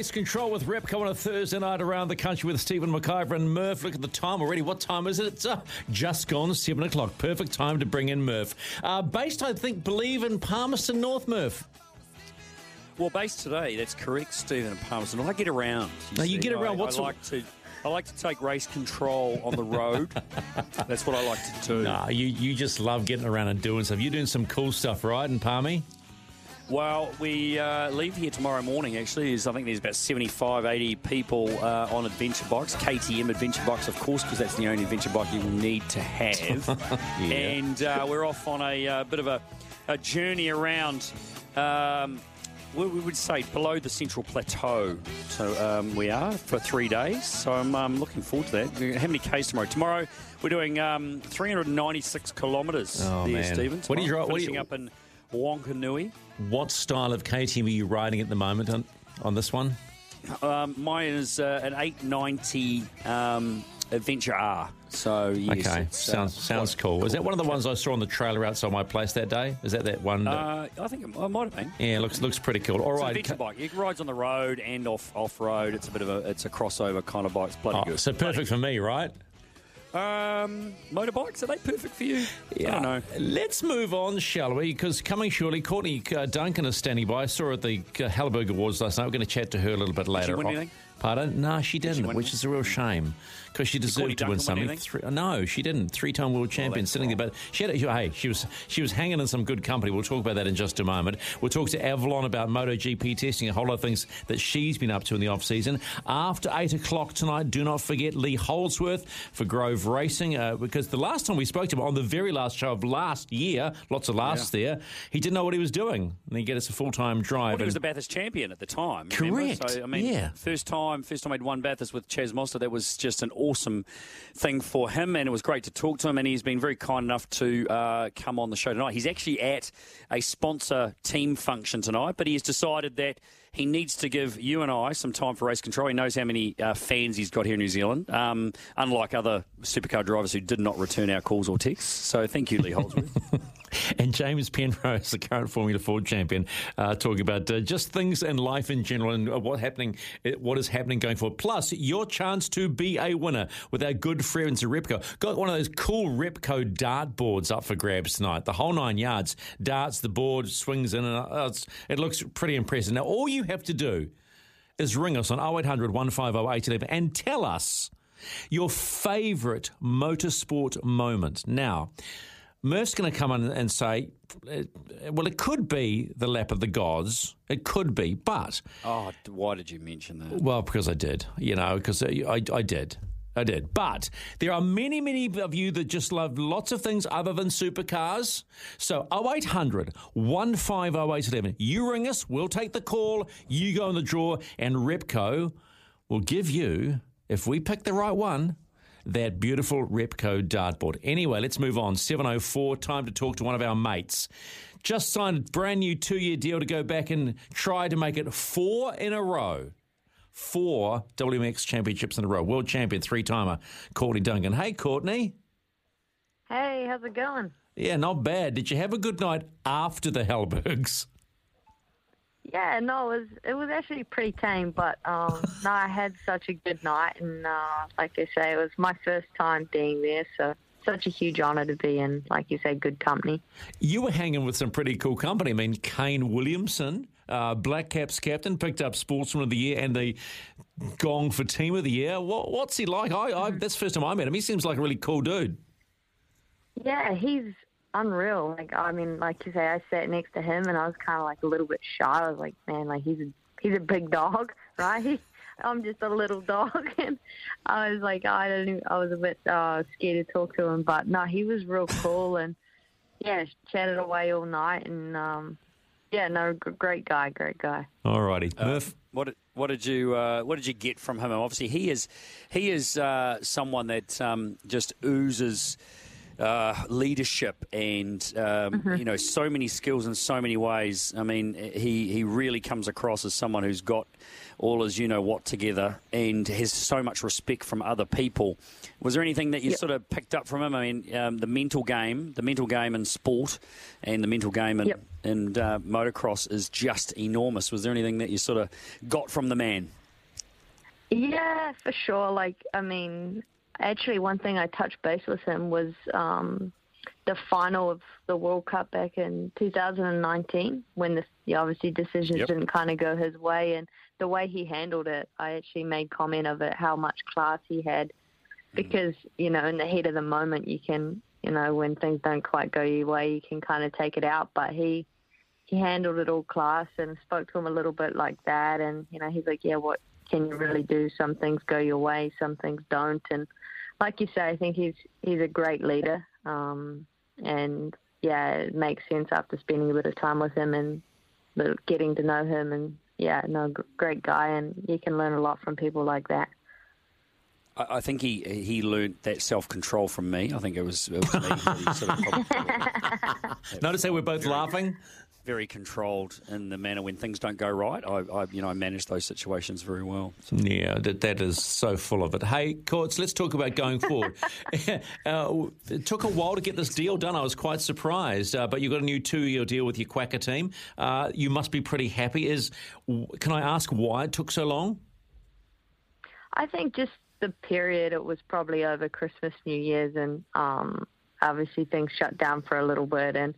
Race control with Repco on a Thursday night around the country with Stephen McIver and Murph. Look at the time already. What time is it? It's uh, just gone 7 o'clock. Perfect time to bring in Murph. Uh, based, I think, believe in Palmerston North, Murph. Well, based today, that's correct, Stephen and Palmerston. I get around. Now, you get around. I, What's I like to. I like to take race control on the road. that's what I like to do. Nah, you, you just love getting around and doing stuff. You're doing some cool stuff, right, in Palmy? Well, we uh, leave here tomorrow morning, actually. There's, I think there's about 75, 80 people uh, on adventure bikes, KTM adventure bikes, of course, because that's the only adventure bike you will need to have. And uh, we're off on a uh, bit of a, a journey around. Um, we we would say below the central plateau. So um, we are for three days. So I'm um, looking forward to that. How many Ks tomorrow? Tomorrow we're doing um, 396 kilometres Oh, there, man. Stephen. What do you tomorrow, dri- what do you- up in Wanganui. What style of KTM are you riding at the moment on, on this one? Um, mine is uh, an 890 um, Adventure R. So yes, okay, it's, uh, sounds sounds cool. Is that one of the ones I saw on the trailer outside my place that day? Is that that one? that- Uh, I think it, might have been. yeah, looks looks pretty cool. All It's right. adventure bike. It rides on the road and off off road. It's a bit of a it's a crossover kind of bike. It's bloody Oh, good. so perfect for me, right? Um, motorbikes are they perfect for you? I don't know. Let's move on, shall we? Because coming shortly, Courtney uh, Duncan is standing by. I saw her at the uh, Halberg Awards last night. We're going to chat to her a little bit later. win Oh, anything? Pardon? No, she didn't, win which anything? is a real shame because she deserved to win something. Three, no, she didn't. Three-time world champion, that's sitting there. But she had, hey, she was she was hanging in some good company. We'll talk about that in just a moment. We'll talk to Avalon about MotoGP testing, and a whole lot of things that she's been up to in the off season. After eight o'clock tonight, do not forget Lee Holdsworth for Grove Racing uh, because the last time we spoke to him on the very last show of last year, lots of lasts there, he didn't know what he was doing, and he get us a full-time drive. Well, he was the Bathurst champion at the time. remember? Correct, So I mean, yeah. first time, first time I'd won Bathurst with Chaz Mostert. That was just an awesome thing for him, and it was great to talk to him. And he's been very kind enough to uh, come on the show tonight. He's actually at a sponsor team function tonight, but he has decided that. He needs to give you and I some time for race control. He knows how many uh, fans he's got here in New Zealand, um, unlike other supercar drivers who did not return our calls or texts. So thank you, Lee Holdsworth. And James Penrose, the current Formula Ford champion, uh, talking about uh, just things in life in general and uh, what happening, uh, what is happening going forward. Plus, your chance to be a winner with our good friends at Repco. Got one of those cool Repco dart boards up for grabs tonight. The whole nine yards. Darts, the board swings in, and it's, it looks pretty impressive. Now, all you have to do is ring us on 0800 150 811 and tell us your favourite motorsport moment. Now, Murph's going to come in and say, uh, well, it could be the lap of the gods. It could be, but, oh, why did you mention that? well, because I did, you know, because I, I, did. I did. But there are many, many of you that just love lots of things other than supercars. So 0800 150 You ring us, we'll take the call, you go in the draw, and Repco will give you, if we pick the right one, that beautiful Repco dartboard. Anyway, let's move on. 704, time to talk to one of our mates. Just signed a brand new two year deal to go back and try to make it four in a row. Four WMX championships in a row. World champion, three timer, Courtney Duncan. Hey, Courtney. Hey, how's it going? Yeah, not bad. Did you have a good night after the Halbergs? Yeah, no, it was it was actually pretty tame, but um, no, I had such a good night, and uh, like I say, it was my first time being there, so such a huge honour to be in, like you say, good company. You were hanging with some pretty cool company. I mean, Kane Williamson, uh, Black Caps captain, picked up Sportsman of the Year and the Gong for Team of the Year. What, what's he like? I, I, that's the first time I met him. He seems like a really cool dude. Yeah, he's unreal. Like I mean, like you say, I sat next to him and I was kind of like a little bit shy. I was like, man, like he's a he's a big dog, right? I'm just a little dog, and I was like, I don't, even, I was a bit uh, scared to talk to him, but no, he was real cool, and yeah, chatted away all night, and um, yeah, no, great guy, great guy. All righty, uh, Murph. What what did you uh, what did you get from him? Obviously, he is he is uh, someone that um, just oozes uh, leadership and um, mm-hmm. you know so many skills in so many ways. I mean, he he really comes across as someone who's got all his you know what together and has so much respect from other people. Was there anything that you yep. sort of picked up from him? I mean, um, the mental game, the mental game in sport, and the mental game in, yep. in uh, motocross is just enormous. Was there anything that you sort of got from the man? Yeah, for sure. Like, I mean, actually, one thing I touched base with him was um, the final of the World Cup back in 2019 when the, the obviously decisions yep. didn't kind of go his way, and the way he handled it, I actually made comment of it how much class he had, mm. because you know in the heat of the moment you can you know when things don't quite go your way you can kind of take it out, but he he handled it all class and spoke to him a little bit like that, and you know he's like yeah what can you really do? Some things go your way, some things don't, and like you say, I think he's he's a great leader, um, and yeah, it makes sense after spending a bit of time with him and getting to know him, and yeah, no, great guy, and you can learn a lot from people like that. I think he he learned that self control from me. I think it was, it was me. sort of Notice how we're both laughing very controlled in the manner when things don't go right. I, I you know, I manage those situations very well. So. Yeah, that, that is so full of it. Hey, Courts, let's talk about going forward. uh, it took a while to get this deal done. I was quite surprised, uh, but you got a new two-year deal with your QACA team. Uh, you must be pretty happy. Is can I ask why it took so long? I think just the period. It was probably over Christmas, New Year's, and um, obviously things shut down for a little bit and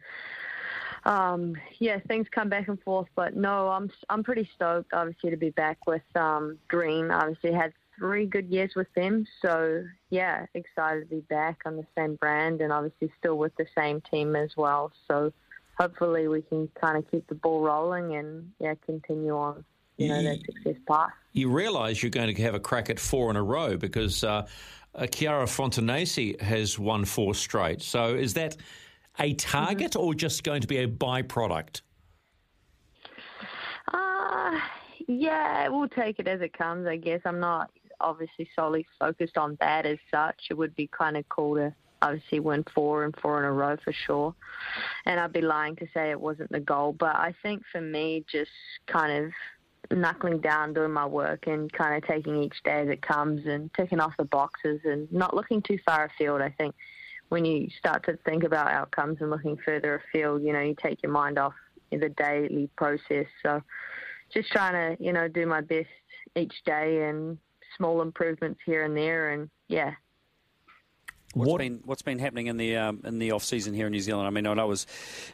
um, yeah, things come back and forth. But no, I'm I'm pretty stoked, obviously, to be back with um, Green. Obviously, had three good years with them, so yeah, excited to be back on the same brand and obviously still with the same team as well. So hopefully, we can kind of keep the ball rolling and yeah, continue on. You know, that success path. You realise you're going to have a crack at four in a row because uh, Chiara Fontanesi has won four straight. So is that a target mm-hmm. or just going to be a byproduct? Uh, yeah, we'll take it as it comes, I guess. I'm not obviously solely focused on that as such. It would be kind of cool to obviously win four and four in a row for sure. And I'd be lying to say it wasn't the goal. But I think for me, just kind of knuckling down, doing my work, and kind of taking each day as it comes and ticking off the boxes and not looking too far afield. I think when you start to think about outcomes and looking further afield, you know, you take your mind off the daily process. So just trying to, you know, do my best each day and small improvements here and there. And yeah. What's what? been what's been happening in the um, in the off season here in New Zealand? I mean, I know it was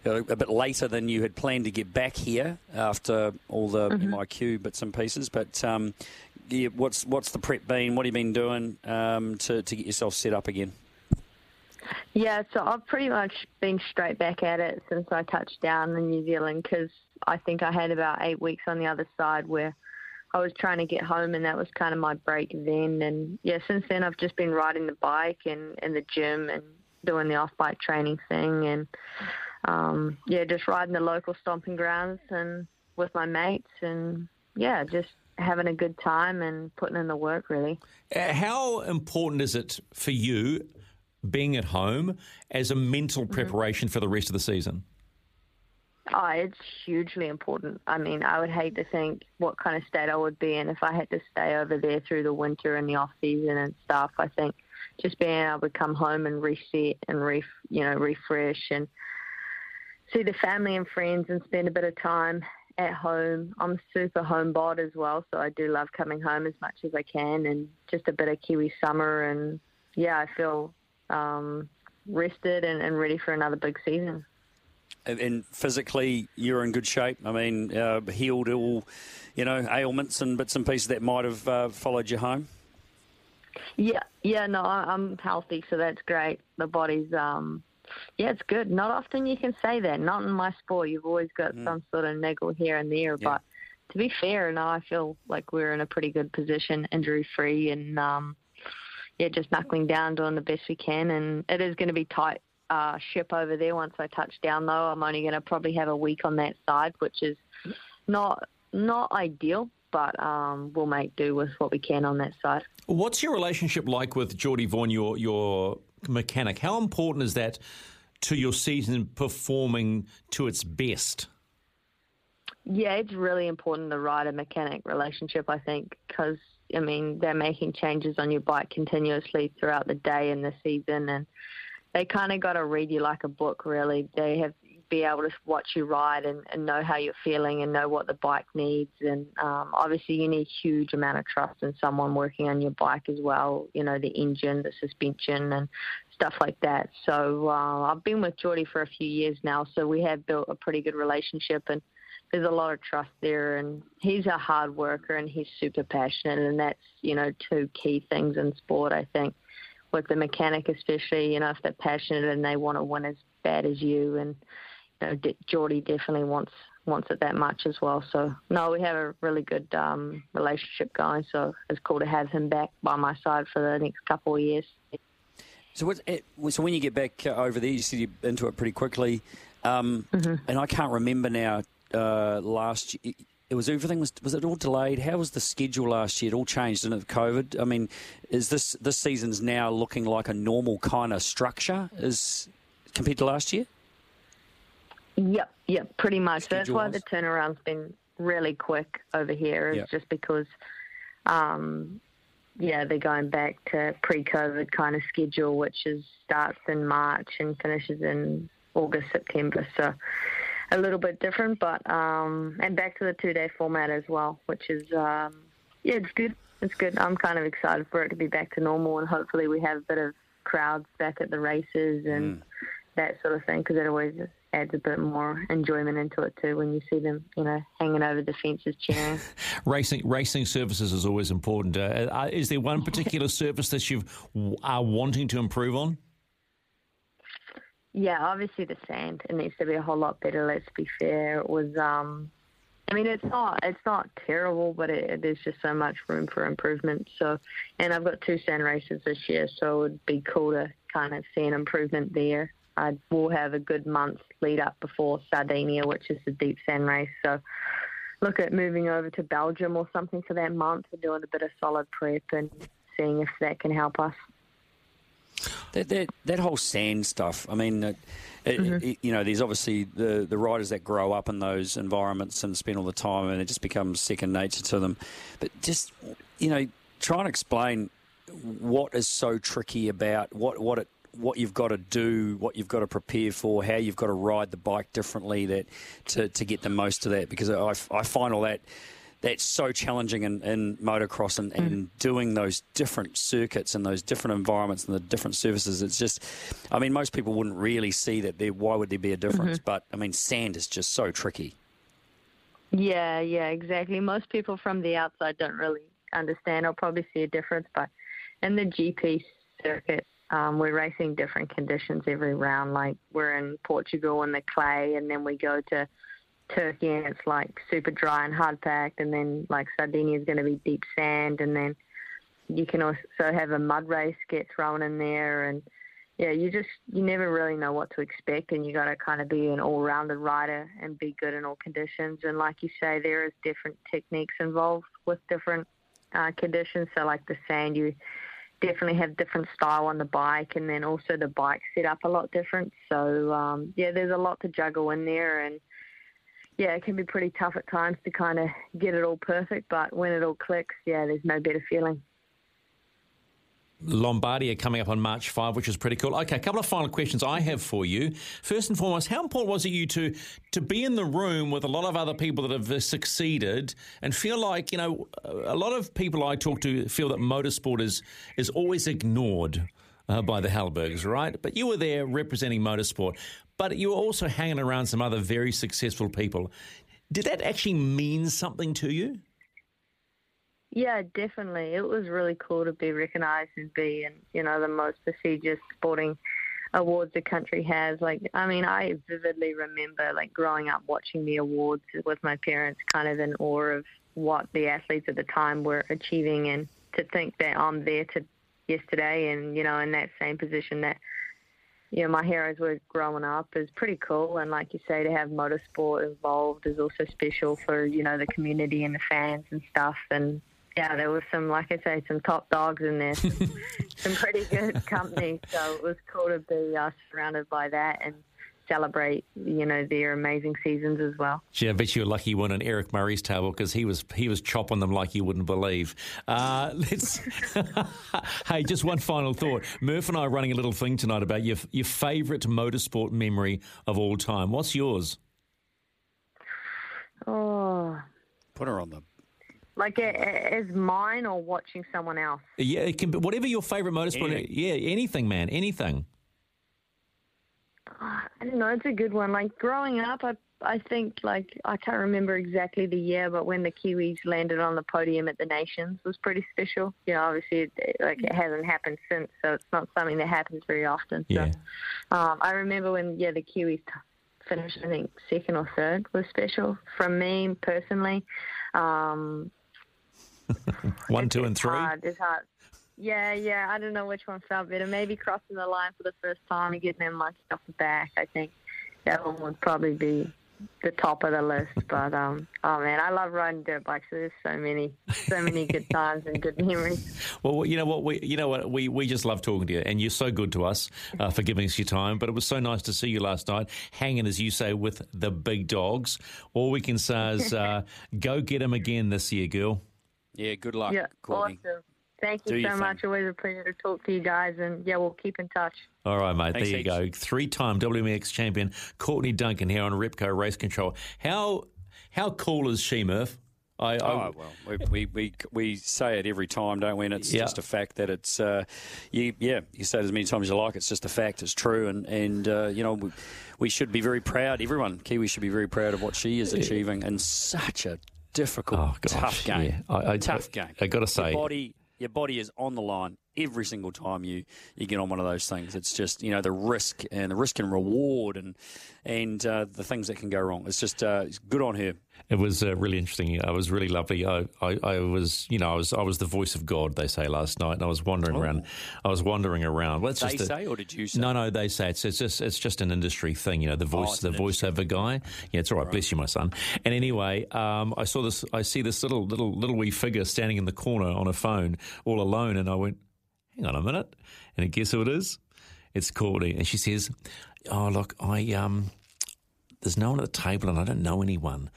a bit later than you had planned to get back here after all the mm-hmm. MIQ bits and pieces. But um, yeah, what's what's the prep been? What have you been doing um, to to get yourself set up again? Yeah, so I've pretty much been straight back at it since I touched down in New Zealand because I think I had about eight weeks on the other side where I was trying to get home and that was kind of my break then. And yeah, since then I've just been riding the bike and in the gym and doing the off bike training thing and um, yeah, just riding the local stomping grounds and with my mates and yeah, just having a good time and putting in the work really. Uh, how important is it for you being at home as a mental mm-hmm. preparation mm-hmm. for the rest of the season? Oh, it's hugely important. I mean, I would hate to think what kind of state I would be in if I had to stay over there through the winter and the off season and stuff. I think just being able to come home and reset and re, you know, refresh and see the family and friends and spend a bit of time at home. I'm super homebod as well, so I do love coming home as much as I can and just a bit of Kiwi summer and yeah, I feel um, rested and, and ready for another big season. and physically, you're in good shape. I mean, uh, healed all, you know, ailments and bits and pieces that might have uh, followed you home. Yeah, yeah, no, I'm healthy, so that's great. The body's, um, yeah, it's good. Not often you can say that. Not in my sport. You've always got mm. some sort of niggle here and there, yeah. but to be fair, no, I feel like we're in a pretty good position, injury free, and um, yeah, just knuckling down, doing the best we can. And it is going to be tight uh, ship over there once I touch down. Though I'm only going to probably have a week on that side, which is not not ideal, but um, we'll make do with what we can on that side. What's your relationship like with Geordie Vaughan, your your mechanic? How important is that to your season performing to its best? Yeah, it's really important the rider mechanic relationship. I think because I mean they're making changes on your bike continuously throughout the day and the season, and they kind of got to read you like a book. Really, they have be able to watch you ride and, and know how you're feeling and know what the bike needs. And um, obviously, you need huge amount of trust in someone working on your bike as well. You know, the engine, the suspension, and stuff like that. So uh, I've been with Geordie for a few years now, so we have built a pretty good relationship and there's a lot of trust there and he's a hard worker and he's super passionate and that's you know two key things in sport i think with the mechanic especially you know if they're passionate and they want to win as bad as you and you know Geordie definitely wants wants it that much as well. So no we have a really good um, relationship going so it's cool to have him back by my side for the next couple of years. So what, so when you get back over there you see you're into it pretty quickly. Um, mm-hmm. and I can't remember now uh, last year. It was everything was was it all delayed? How was the schedule last year? It all changed in COVID. I mean, is this this season's now looking like a normal kind of structure as compared to last year? Yep, yep, pretty much. That's why the turnaround's been really quick over here. Is yep. just because, um, yeah, they're going back to pre-COVID kind of schedule, which is starts in March and finishes in August, September. So a little bit different, but um, and back to the two day format as well, which is um, yeah, it's good. It's good. I'm kind of excited for it to be back to normal, and hopefully we have a bit of crowds back at the races and mm. that sort of thing, because it always adds a bit more enjoyment into it too when you see them, you know, hanging over the fences cheering. racing racing services is always important. Uh, uh is there one particular service that you are wanting to improve on? Yeah, obviously the sand it needs to be a whole lot better. Let's be fair. It was, um, I mean, it's not it's not terrible, but it, there's just so much room for improvement. So, and I've got two sand races this year, so it'd be cool to kind of see an improvement there. I will have a good month lead up before Sardinia, which is the deep sand race. So, look at moving over to Belgium or something for that month and doing a bit of solid prep and seeing if that can help us. That, that, that whole sand stuff. I mean, it, mm-hmm. it, you know, there's obviously the the riders that grow up in those environments and spend all the time, and it just becomes second nature to them. But just you know, try and explain what is so tricky about what what it what you've got to do, what you've got to prepare for, how you've got to ride the bike differently that to, to get the most of that. Because I, I find all that that's so challenging in, in motocross and, and mm. doing those different circuits and those different environments and the different surfaces. It's just, I mean, most people wouldn't really see that. There, why would there be a difference? Mm-hmm. But I mean, sand is just so tricky. Yeah, yeah, exactly. Most people from the outside don't really understand or probably see a difference, but in the GP circuit, um, we're racing different conditions every round. Like we're in Portugal in the clay, and then we go to Turkey and it's like super dry and hard packed, and then like Sardinia is going to be deep sand, and then you can also have a mud race get thrown in there, and yeah, you just you never really know what to expect, and you got to kind of be an all-rounded rider and be good in all conditions. And like you say, there is different techniques involved with different uh, conditions. So like the sand, you definitely have different style on the bike, and then also the bike set up a lot different. So um, yeah, there's a lot to juggle in there, and yeah, it can be pretty tough at times to kind of get it all perfect, but when it all clicks, yeah, there's no better feeling. Lombardia coming up on March 5, which is pretty cool. Okay, a couple of final questions I have for you. First and foremost, how important was it you to to be in the room with a lot of other people that have succeeded and feel like, you know, a lot of people I talk to feel that motorsport is is always ignored uh, by the Halbergs, right? But you were there representing motorsport, but you were also hanging around some other very successful people. Did that actually mean something to you? Yeah, definitely. It was really cool to be recognised and be in, you know, the most prestigious sporting awards the country has. Like, I mean, I vividly remember like growing up watching the awards with my parents, kind of in awe of what the athletes at the time were achieving, and to think that I'm there to yesterday, and you know, in that same position that you know my heroes were growing up is pretty cool. And like you say, to have motorsport involved is also special for you know the community and the fans and stuff. And yeah, there was some, like I say, some top dogs in there, some, some pretty good company. So it was cool to be uh, surrounded by that and celebrate, you know, their amazing seasons as well. Gee, I bet you a lucky one weren't on Eric Murray's table because he was he was chopping them like you wouldn't believe. Uh, let's. hey, just one final thought. Murph and I are running a little thing tonight about your your favourite motorsport memory of all time. What's yours? Oh, Put her on the. like a- as mine or watching someone else. Yeah, it can be whatever your favourite motorsport. Anything. Yeah, anything, man, anything. I don't know. It's a good one. Like growing up, I I think like I can't remember exactly the year, but when the Kiwis landed on the podium at the Nations was pretty special. You know, obviously, it, like it hasn't happened since, so it's not something that happens very often. So, Yeah. um, I remember when yeah the Kiwis finished. I think second or third was special from me personally. Um, One, two, and three. Hard. It's hard. Yeah, yeah. I don't know which one felt better. Maybe crossing the line for the first time and getting them monkey off the back. I think that one would probably be the top of the list. But um, oh man, I love riding dirt bikes. There's so many, so many good times and good memories. Well, you know what? We, you know what? We, we just love talking to you, and you're so good to us uh, for giving us your time. But it was so nice to see you last night, hanging as you say with the big dogs. All we can say is, uh, go get them again this year, girl. Yeah, good luck, Yeah, Courtney. awesome. Thank you your so thing. much. Always a pleasure to talk to you guys, and yeah, we'll keep in touch. All right, mate. Thanks there you heaps. go. Three-time WMX champion Courtney Duncan here on Repco Race Control. How how cool is she, Murph? I, I Oh well, we, we, we, we say it every time, don't we? And it's Yeah. just a fact that it's uh, you, yeah. You say it as many times as you like. It's just a fact. It's true, and and uh, you know we, we should be very proud. Everyone, Kiwi should be very proud of what she is achieving in such a difficult, Oh, gosh, tough game. yeah. I- I- tough I- game. I gotta say- your body. Your body is on the line every single time you, you get on one of those things. It's just you know the risk and the risk and reward and and uh, the things that can go wrong. It's just uh, it's good on her. It was uh, really interesting. It was really lovely. I, I, I was, you know, I was, I was the voice of God. They say last night, and I was wandering around. I was wandering around. Well, Oh. They a- say, or did you say? No, no, they say it's, it's just it's just an industry thing, you know. The voice, Oh, the voiceover guy. Yeah, it's all right. Bless you, my son. And anyway, um, I saw this. I see this little little little wee figure standing in the corner on a phone, all alone, and I went, "Hang on a minute!" And guess who it is? It's Courtney, and she says, "Oh, look, I um." There's no one at the table, and I don't know anyone.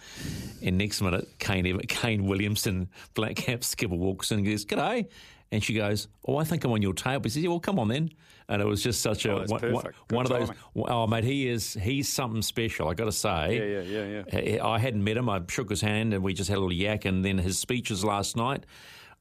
And next minute, Kane Kane Williamson, black cap skipper, walks in and goes, "G'day," and she goes, "Oh, I think I'm on your table." He says, "Yeah, well, come on then." And it was just such a Oh, that's one, one- one of those. Oh, mate, he is he's something special. I got to say. Yeah, yeah, yeah, yeah. I I hadn't met him. I shook his hand and we just had a little yak. And then his speeches last night,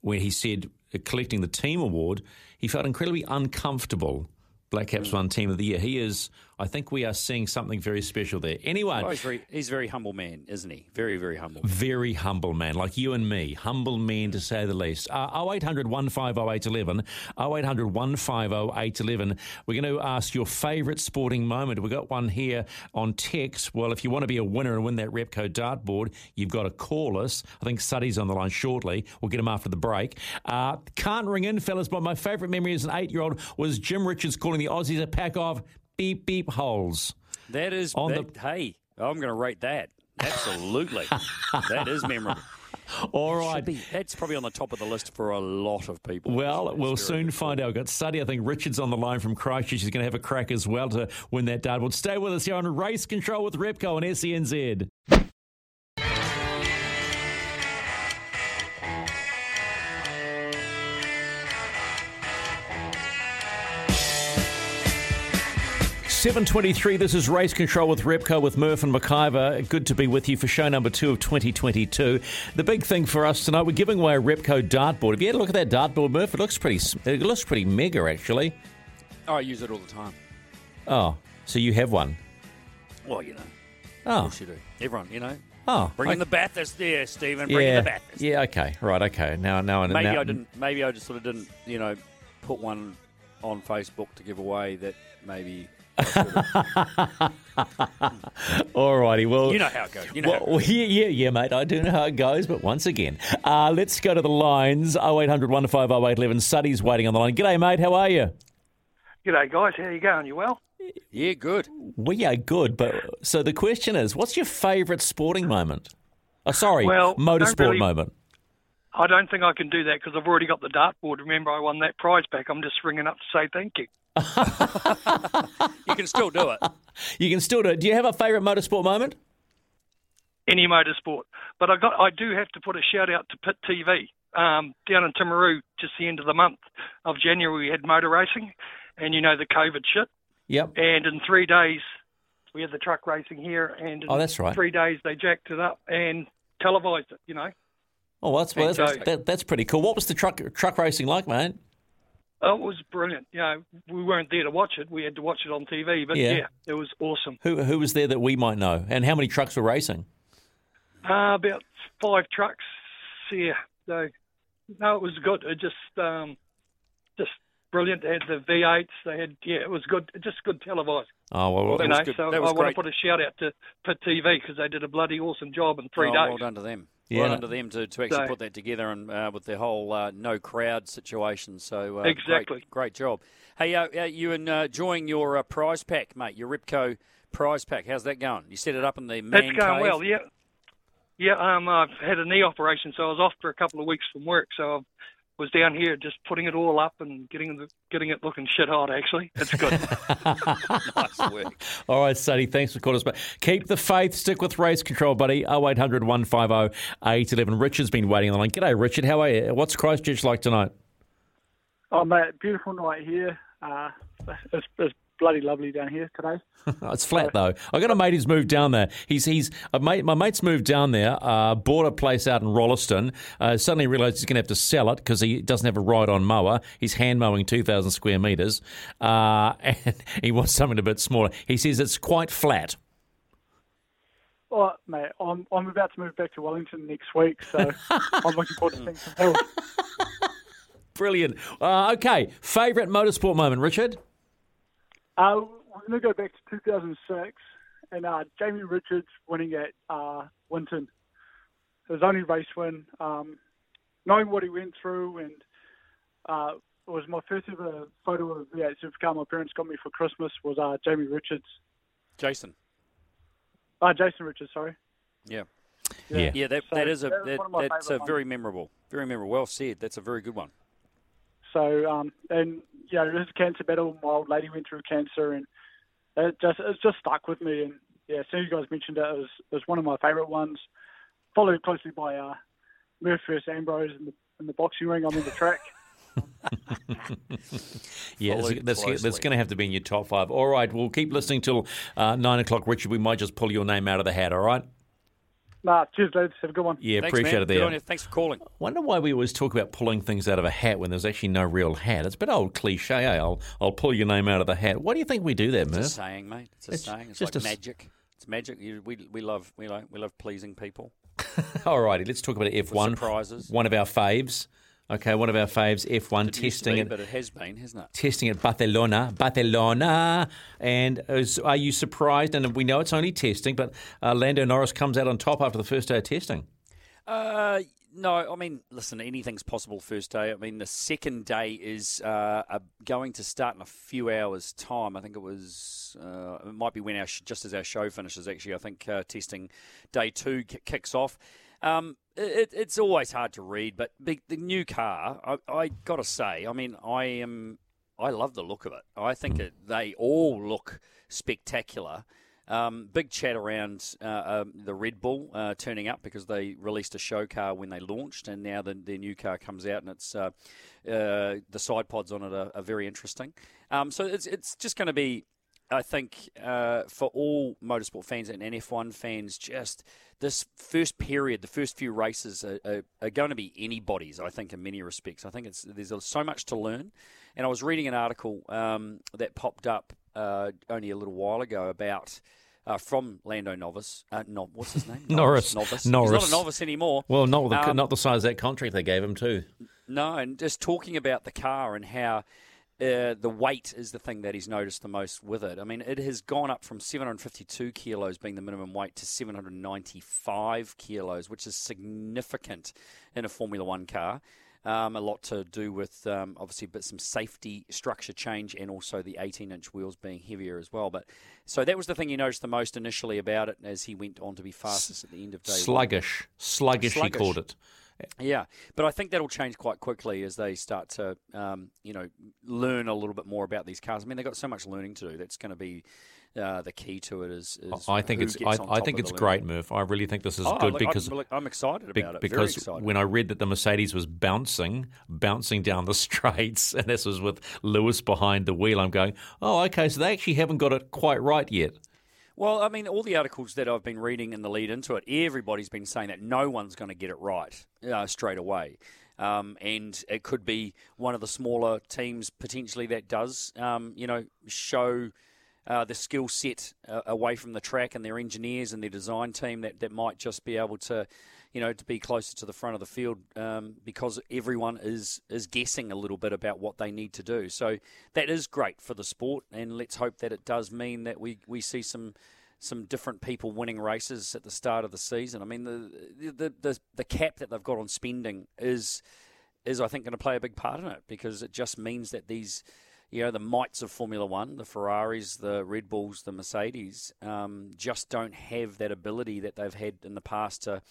where he said uh, collecting the team award, he felt incredibly uncomfortable. Black Mm. Caps won Team of the Year. He is. I think we are seeing something very special there. Anyway, Oh, he's very he's a very humble man, isn't he? Very very humble. very humble man, like you and me. Humble man, to say the least. Uh, 0800 150 811. 0800 150 811. We're going to ask your favourite sporting moment. We've got one here on text. Well, if you want to be a winner and win that Repco dartboard, you've got to call us. I think Suddy's on the line shortly. We'll get him after the break. Uh, can't ring in, fellas, but my favourite memory as an eight year old was Jim Richards calling the Aussies a pack of beep beep holes. That is On that, hey, I'm going to rate that. Absolutely, that is memorable. All right. be- that's probably on the top of the list for a lot of people. Well, we'll soon find out. We've got Suddy. I think Richard's on the line from Christchurch. He's going to have a crack as well to win that dartboard. Stay with us here on Race Control with Repco and E SENZ. Seven twenty-three. This is Race Control with Repco with Murph and McIver. Good to be with you for show number two of 2022. The big thing for us tonight, we're giving away a Repco dartboard. Have you had a look at that dartboard, Murph? It looks pretty. It looks pretty mega, actually. Oh, I use it all the time. Oh, so you have one? Well, you know. Oh, Of course you do. Everyone, you know. oh, Bring in I- the Bathurst there, Stephen. Bring yeah, in the Bathurst. yeah. Okay, right. Okay. Now, now, Maybe now, I didn't. Maybe I just sort of didn't, you know, put one on Facebook to give away that maybe. All righty. Well, You know how it goes. You know. how it Well, well, yeah, yeah, yeah, mate. I do know how it goes, but once again, uh, let's go to the lines. 0800 105 0811. Suddy's waiting on the line. G'day, mate. How are you? G'day, guys. How you going? You well? Yeah, good. We are good, but so the question is, what's your favourite sporting moment? Oh, sorry, Well, motorsport really- moment. I don't think I can do that because I've already got the dartboard. Remember, I won that prize back. I'm just ringing up to say thank you. You can still do it. You can still do it. Do you have a favourite motorsport moment? Any motorsport, but I got. I do have to put a shout out to Pit TV um, down in Timaru. Just the end of the month of January, we had motor racing, and you know the COVID shit. Yep. And in three days, we had the truck racing here, and in Oh, that's right. three days they jacked it up and televised it. You know, Oh, well, that's well, that's, that, that's pretty cool. What was the truck truck racing like, mate? oh, it was brilliant. You know, we weren't there to watch it; we had to watch it on TV. But Yeah. yeah it was awesome. Who who was there that we might know, and how many trucks were racing? Uh, about five trucks. Yeah. So no, it was good. It just um, just brilliant. They had the V8s. They had yeah, it was good. Just good televised. Oh well, That you was know, good. so That I was want to put a shout out to Pit TV because they did a bloody awesome job in three Oh, days. Well done to them. Yeah. Well done to them to, to actually So- put that together and uh, with the whole uh, no crowd situation. So uh, Exactly. great, great job. Hey, uh, uh, you uh, enjoying your uh, prize pack, mate? Your Repco prize pack. How's that going? You set it up in the man That's going cave? well. Yeah. Yeah. Um, I've had a knee operation, so I was off for a couple of weeks from work. So I was down here just putting it all up and getting the, getting it looking shit hot. Actually, it's good. nice work. All right, Suddy, thanks for calling us back. Keep the faith, stick with race control, buddy. 0800 150 811. Richard's been waiting on the line. G'day, Richard. How are you? What's Christchurch like tonight? Oh, mate, beautiful night here. Uh, it's, it's bloody lovely down here today. It's flat though. I got a mate who's moved down there. He's he's a mate. My mate's moved down there. Uh, bought a place out in Rolleston. Uh, suddenly realised he's going to have to sell it because he doesn't have a ride-on mower. He's hand mowing two thousand square meters, uh, and he wants something a bit smaller. He says it's quite flat. Oh, mate, I'm, I'm about to move back to Wellington next week, so I'm looking forward to seeing some hills. Brilliant. Uh, okay, favourite motorsport moment, Richard. Uh, we're going to go back to 2006 and uh, Jamie Richards winning at uh, Winton. It was only race win. Um, knowing what he went through, and uh, it was my first ever photo of the supercar my parents got me for Christmas was uh, Jamie Richards. Jason. Uh, Jason Richards, sorry. Yeah. Yeah. Yeah, that, So that is a that that, one of my that's a very memorable, very memorable. Well said. That's a very good one. So, um, and you know, his cancer battle, my old lady went through cancer, and it just it's just stuck with me. And yeah, as soon as you guys mentioned it, it was, it was one of my favourite ones. Followed closely by uh, Murph versus Ambrose in the in the boxing ring. I'm in the track. Yeah, Followed that's, that's, that's going to have to be in your top five. All right, we'll keep listening till uh, nine o'clock, Richard. We might just pull your name out of the hat. All right. Nah, cheers, lads. Have a good one. Yeah, Thanks, appreciate man. it Good there. on you. Thanks for calling. Wonder why we always talk about pulling things out of a hat when there's actually no real hat. It's a bit old cliche. Eh? I'll I'll pull your name out of the hat. Why do you think we do that, mate? It's a saying, mate. It's a It's saying. It's just like a s- magic. It's magic. You, we we love we like we love pleasing people. All righty, let's talk about F one. surprises. One of our faves. Okay, one of our faves. F one Didn't used to testing be, it. but it has been, hasn't it? Testing at Barcelona, Barcelona, and is, are you surprised? And we know it's only testing, but uh, Lando Norris comes out on top after the first day of testing. Uh, no, I mean, listen, anything's possible first day. I mean, the second day is uh, uh, going to start in a few hours' time. I think it was, uh, it might be when our sh- just as our show finishes. Actually, I think uh, testing day two k- kicks off. Um, it, it's always hard to read, but the, new car, I, I got to say, I mean, I am, I love the look of it. I think it, they all look spectacular. Um, big chat around uh, um, the Red Bull uh, turning up because they released a show car when they launched, and now the, their new car comes out, and it's uh, uh, the side pods on it are, are very interesting. Um, so it's it's just going to be, I think, uh, for all motorsport fans and F1 fans, just this first period, the first few races are, are, are going to be anybody's. I think in many respects. I think it's there's so much to learn. And I was reading an article um, that popped up uh, only a little while ago about. Uh, from Lando Novice, uh, no, what's his name? Norris. Novice. Norris. He's not a novice anymore. Well, not the, Um, not the size of that contract they gave him too. No, and just talking about the car and how uh, the weight is the thing that he's noticed the most with it. I mean, it has gone up from 752 kilos being the minimum weight to 795 kilos, which is significant in a Formula One car. Um, a lot to do with um, obviously, but some safety structure change and also the 18-inch wheels being heavier as well. But so that was the thing you noticed the most initially about it as he went on to be fastest at the end of day one. Sluggish, sluggish, he called it. Yeah, but I think that'll change quite quickly as they start to, um, you know, learn a little bit more about these cars. I mean, they've got so much learning to do. That's going to be uh, the key to it. Is, is I think it's I, I think it's great, learning. Murph. I really think this is Oh, good look, because I'm, look, I'm excited about it. Very because excited. when I read that the Mercedes was bouncing, bouncing down the straights, and this was with Lewis behind the wheel, I'm going, oh, okay, so they actually haven't got it quite right yet. Well, I mean, all the articles that I've been reading in the lead into it, everybody's been saying that no one's going to get it right uh, straight away. Um, and it could be one of the smaller teams potentially that does, um, you know, show uh, the skill set uh, away from the track and their engineers and their design team that, that might just be able to, you know, to be closer to the front of the field um, because everyone is is guessing a little bit about what they need to do. So that is great for the sport, and let's hope that it does mean that we, we see some some different people winning races at the start of the season. I mean, the the the, the cap that they've got on spending is is I think going to play a big part in it because it just means that these you know the mites of Formula One, the Ferraris, the Red Bulls, the Mercedes, um, just don't have that ability that they've had in the past to.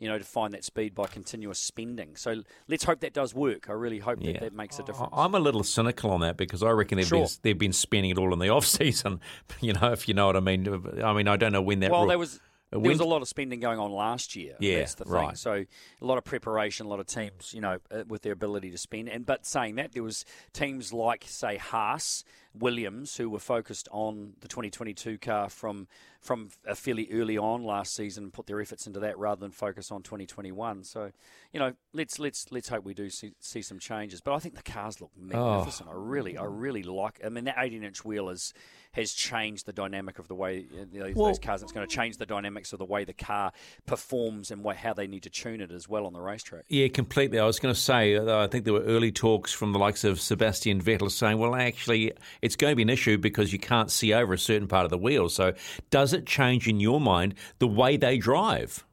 You know, to find that speed by continuous spending. So let's hope that does work. I really hope that that makes a difference. I- I'm a little cynical on that because I reckon they've Sure. been they've been spending it all in the off season. You know, if you know what I mean. I mean, I don't know when that. well, ru- there was there was a lot of spending going on last year. Yeah, that's the thing. right. So a lot of preparation, a lot of teams, you know, uh, with their ability to spend. And but saying that, there was teams like say Haas, Williams, who were focused on the 2022 car from from uh, fairly early on last season, put their efforts into that rather than focus on 2021. So you know, let's let's let's hope we do see, see some changes. But I think the cars look magnificent. I really I really like. I mean, that 18 inch wheel is has changed the dynamic of the way uh, you know, Well- those cars. It's going to change the dynamics of the way the car performs and how they need to tune it as well on the racetrack. Yeah, completely. I was going to say, uh, I think there were early talks from the likes of Sebastian Vettel saying, well, actually, it's going to be an issue because you can't see over a certain part of the wheel. So, does it change in your mind the way they drive?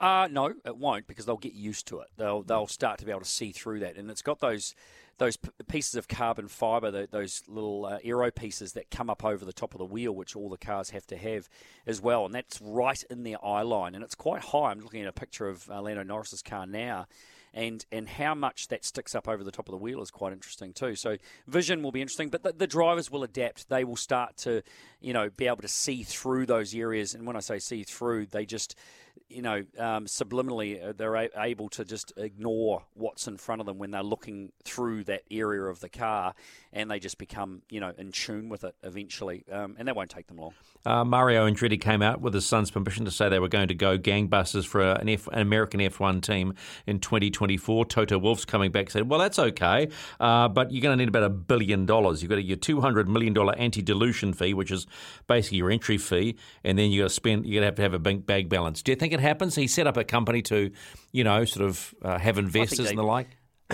Uh, no, it won't because they'll get used to it. They'll they'll start to be able to see through that, and it's got those those p- pieces of carbon fibre, tho- those little uh, aero pieces that come up over the top of the wheel, which all the cars have to have as well, and that's right in their eye line, and it's quite high. I'm looking at a picture of uh, Lando Norris's car now. And, and how much that sticks up over the top of the wheel is quite interesting too. So vision will be interesting, but the, the drivers will adapt. They will start to, you know, be able to see through those areas. And when I say see through, they just you know, um, subliminally, uh, they're a- able to just ignore what's in front of them when they're looking through that area of the car, and they just become, you know, in tune with it eventually, um, and that won't take them long. Uh, Mario Andretti came out with his son's permission to say they were going to go gangbusters for an, F, an American F1 team in 2024. Toto Wolff's coming back said, well, that's okay, uh, but you're going to need about a billion dollars. You've got your $200 million anti-dilution fee, which is basically your entry fee, and then you got to spend, you're going to have to have a bank bag balance. Do you think it happens? He set up a company to, you know, sort of uh, have investors and the like.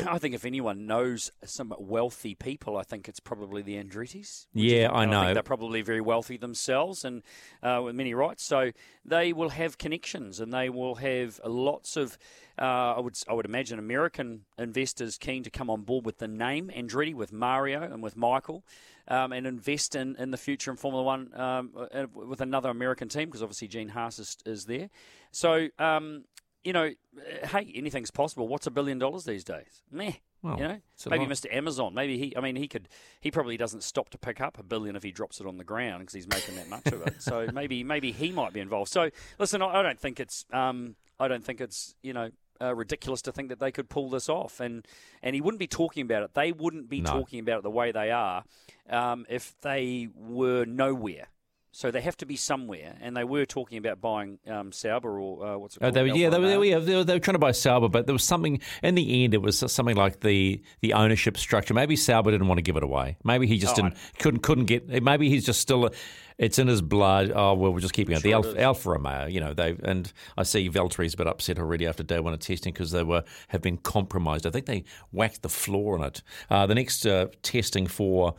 I think if anyone knows some wealthy people, I think it's probably the Andretti's. Yeah, I know. think they're probably very wealthy themselves and uh, with many rights. So they will have connections and they will have lots of, uh, I would I would imagine, American investors keen to come on board with the name Andretti, with Mario and with Michael. Um, and invest in, in the future in Formula One um, uh, with another American team because obviously Gene Haas is, is there. So um, you know, uh, hey, anything's possible. What's a billion dollars these days? Meh. Well, you know, maybe lot. Mr. Amazon. Maybe he. I mean, he could. He probably doesn't stop to pick up a billion if he drops it on the ground because he's making that much of it. So maybe, maybe he might be involved. So listen, I, I don't think it's. Um, I don't think it's. You know. Uh, ridiculous to think that they could pull this off, and and he wouldn't be talking about it. They wouldn't be No. talking about it the way they are um, if they were nowhere So they have to be somewhere, and they were talking about buying um, Sauber or uh, what's it Oh, called? they were, yeah, they were, Alfa they, were, yeah, they, were, they were trying to buy Sauber, but there was something in the end. It was something like the the ownership structure. Maybe Sauber didn't want to give it away. Maybe he just Oh, didn't couldn't couldn't get. Maybe he's just still. It's in his blood. Oh well, we're just keeping it. The Sure it Alfa. Alfa Romeo, you know, they and I see Valtteri's a bit upset already after day one of testing because they were have been compromised. I think they whacked the floor on it. Uh, the next uh, testing for.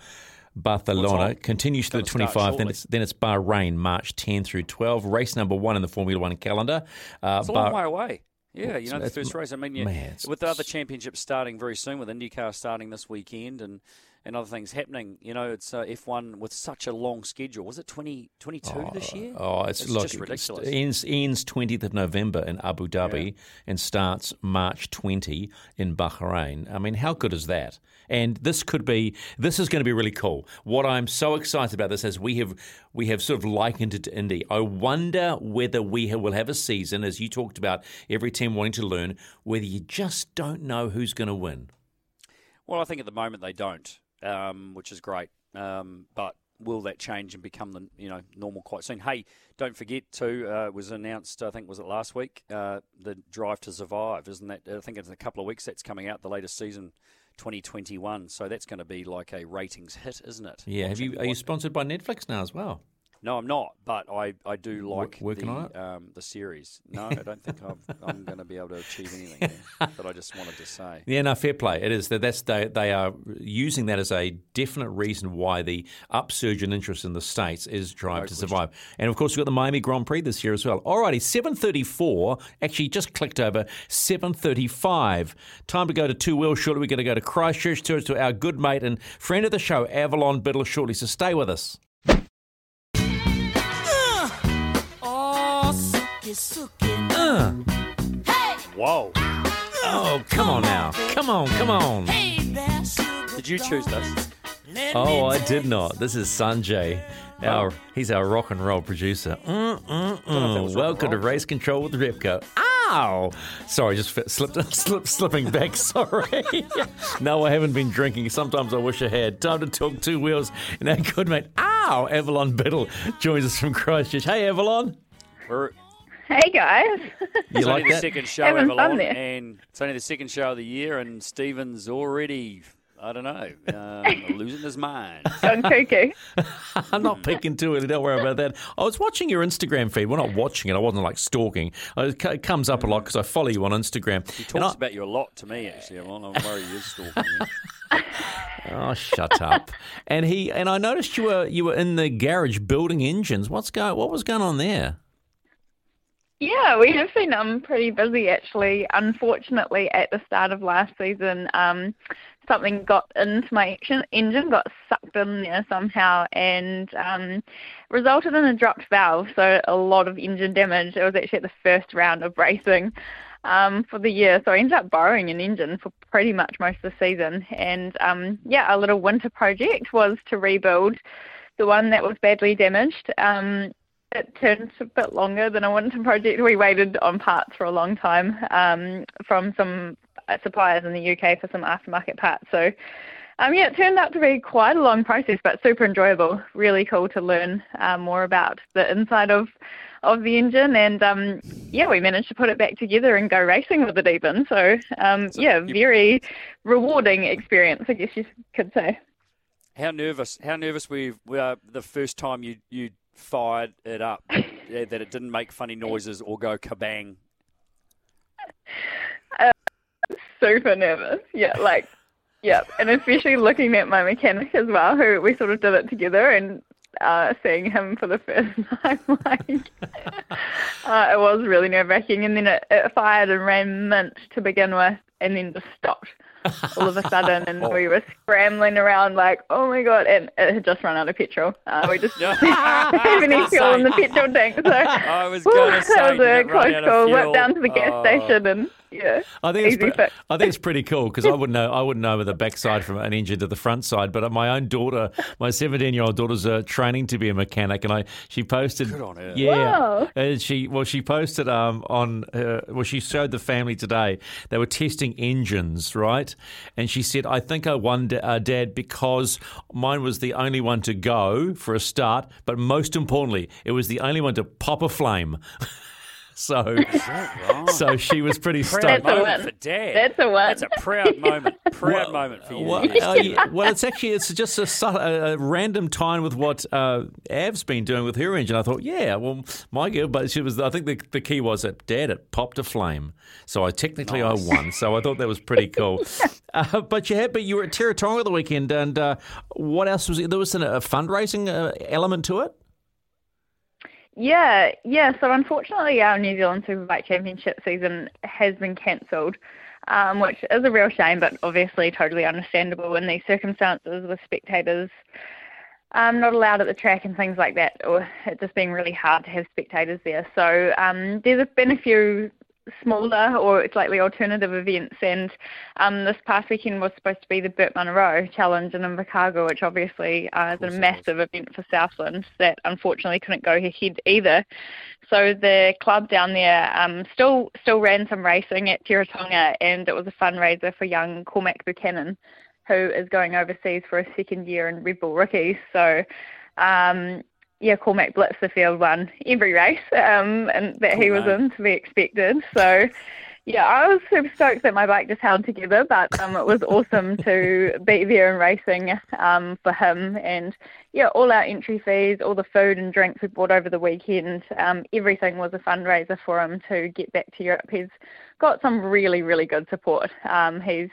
Barcelona continues to the Gonna 25. Then it's then it's Bahrain, March 10 through 12. Race number one in the Formula One calendar. Uh, It's a long Bah- way away. Yeah, you know, the first race. I mean, you, man, it's- with the other championships starting very soon, with IndyCar starting this weekend and, and other things happening, you know, it's uh, F1 with such a long schedule. Was it 2022 this year? Oh, it's, look, just ridiculous. It ends, ends 20th of November in Abu Dhabi Yeah. and starts March 20 in Bahrain. I mean, how good is that? And this could be, this is going to be really cool. What I'm so excited about this is we have we have sort of likened it to Indy. I wonder whether we will have a season, as you talked about, every team wanting to learn, whether you just don't know who's going to win. Well, I think at the moment they don't, um, which is great. Um, but will that change and become the you know normal quite soon? Hey, don't forget too. Uh, it was announced. I think was it last week. Uh, the Drive to Survive, isn't that? I think it's in a couple of weeks. That's coming out. The latest season. 2021, so that's going to be like a ratings hit, isn't it? Yeah, have you are you sponsored by Netflix now as well? No, I'm not, but I, I do like working the on it? um, the series. No, I don't think I've, I'm going to be able to achieve anything. But I just wanted to say. Yeah, no, fair play. It is that that's they they are using that as a definite reason why the upsurge in interest in the states is Drive No to question. Survive, and of course we've got the Miami Grand Prix this year as well. Alrighty, seven thirty four. Actually, just clicked over seven thirty five. Time to go to two wheels. Shortly, we're going to go to Christchurch to to our good mate and friend of the show, Avalon Biddle. Shortly, so stay with us. Uh, Hey. Whoa! oh, come on now, come on, come on. Did you choose this? Oh, I did not. This is Sanjay. Our, he's our rock and roll producer. Mm, mm, mm. Welcome to. Race Control with Repco. Ow! Sorry, just fit, slipped, slip, slipping back. Sorry. no, I haven't been drinking. Sometimes I wish I had. Time to talk two wheels. And our good mate, ow, Avalon Biddle joins us from Christchurch. Hey, Avalon. We're, Hey guys. You it's like only the second show, Having fun Avalon, and it's only the second show of the year, and Stephen's already, I don't know, um, losing his mind. Gone cuckoo. I'm not peeking too early. Don't worry about that. I was watching your Instagram feed. Well, not watching it. I wasn't like stalking. Uh, It comes up a lot because I follow you on Instagram. He And I- talks about you a lot to me, actually, I'm not worried he is stalking you. Oh, shut up! and he and I noticed you were you were in the garage building engines. What's go? What was going on there? Yeah, we have been um pretty busy actually. Unfortunately, at the start of last season, um, something got into my engine, engine got sucked in there somehow, and um, resulted in a dropped valve. So a lot of engine damage. It was actually the first round of racing. Um, for the year, so I ended up borrowing an engine for pretty much most of the season. And um, yeah, our little winter project was to rebuild the one that was badly damaged. Um, it turned a bit longer than a winter project. We waited on parts for a long time um, from some uh, suppliers in the UK for some aftermarket parts. So, um, yeah, it turned out to be quite a long process, but super enjoyable. Really cool to learn uh, more about the inside of of the engine, and um, yeah, we managed to put it back together and go racing with it even. So, um, So yeah, very rewarding experience, I guess you could say. How nervous? How nervous were you uh, the first time you you fired it up that it didn't make funny noises or go kabang? super nervous. Yeah, like, yeah, and especially looking at my mechanic as well, who we sort of did it together, and uh, seeing him for the first time, like, uh, it was really nerve wracking. And then it, it fired and ran mint to begin with, and then just stopped all of a sudden, and we were scrambling around like, oh my god, and it had just run out of petrol. Uh, we just didn't have any fuel in the petrol tank, so I was going to say, that was a close call. Went down to the gas Oh. station and Yeah. I think it's pre- I think it's pretty cool because I wouldn't know I wouldn't know the backside from an engine to the front side. But my own daughter, my seventeen year old daughter's uh, training to be a mechanic, and I she posted, Good on her. yeah, Wow. and she well she posted um on her, well she showed the family today they were testing engines right, and she said I think I won da- uh, dad because mine was the only one to go for a start, but most importantly it was the only one to pop a flame. So, so she was pretty stoked. That's a moment for Dad. That's a win. That's a proud moment. Proud Well, moment for you. Well, uh, yeah, well, it's actually it's just a, a, a random time with what uh, Av's been doing with her engine. I thought, yeah, well, my girl, but she was. I think the, the key was that Dad it popped a flame, so I technically I won. So I thought that was pretty cool. uh, but you had, but you were at Teretonga the weekend, and uh, what else was there? Was an, a fundraising uh, element to it? Yeah, yeah. So unfortunately, our New Zealand Superbike Championship season has been cancelled, um, which is a real shame, but obviously totally understandable in these circumstances with spectators um, not allowed at the track and things like that, or it just being really hard to have spectators there. So um, there's been a few smaller or slightly alternative events, and um, this past weekend was supposed to be the Burt Munro Challenge in Invercargill, which obviously uh, is a massive event for Southland that unfortunately couldn't go ahead either. So the club down there um, still still ran some racing at Teretonga, and it was a fundraiser for young Cormac Buchanan, who is going overseas for a second year in Red Bull Rookies. So. Um, yeah, Cormac blitzed the field one every race um, and that he was name. in to be expected. So, yeah, I was super stoked that my bike just held together, but um, it was awesome to be there and racing um, for him. And yeah, all our entry fees, all the food and drinks we bought over the weekend, um, everything was a fundraiser for him to get back to Europe. He's got some really, really good support. Um, he's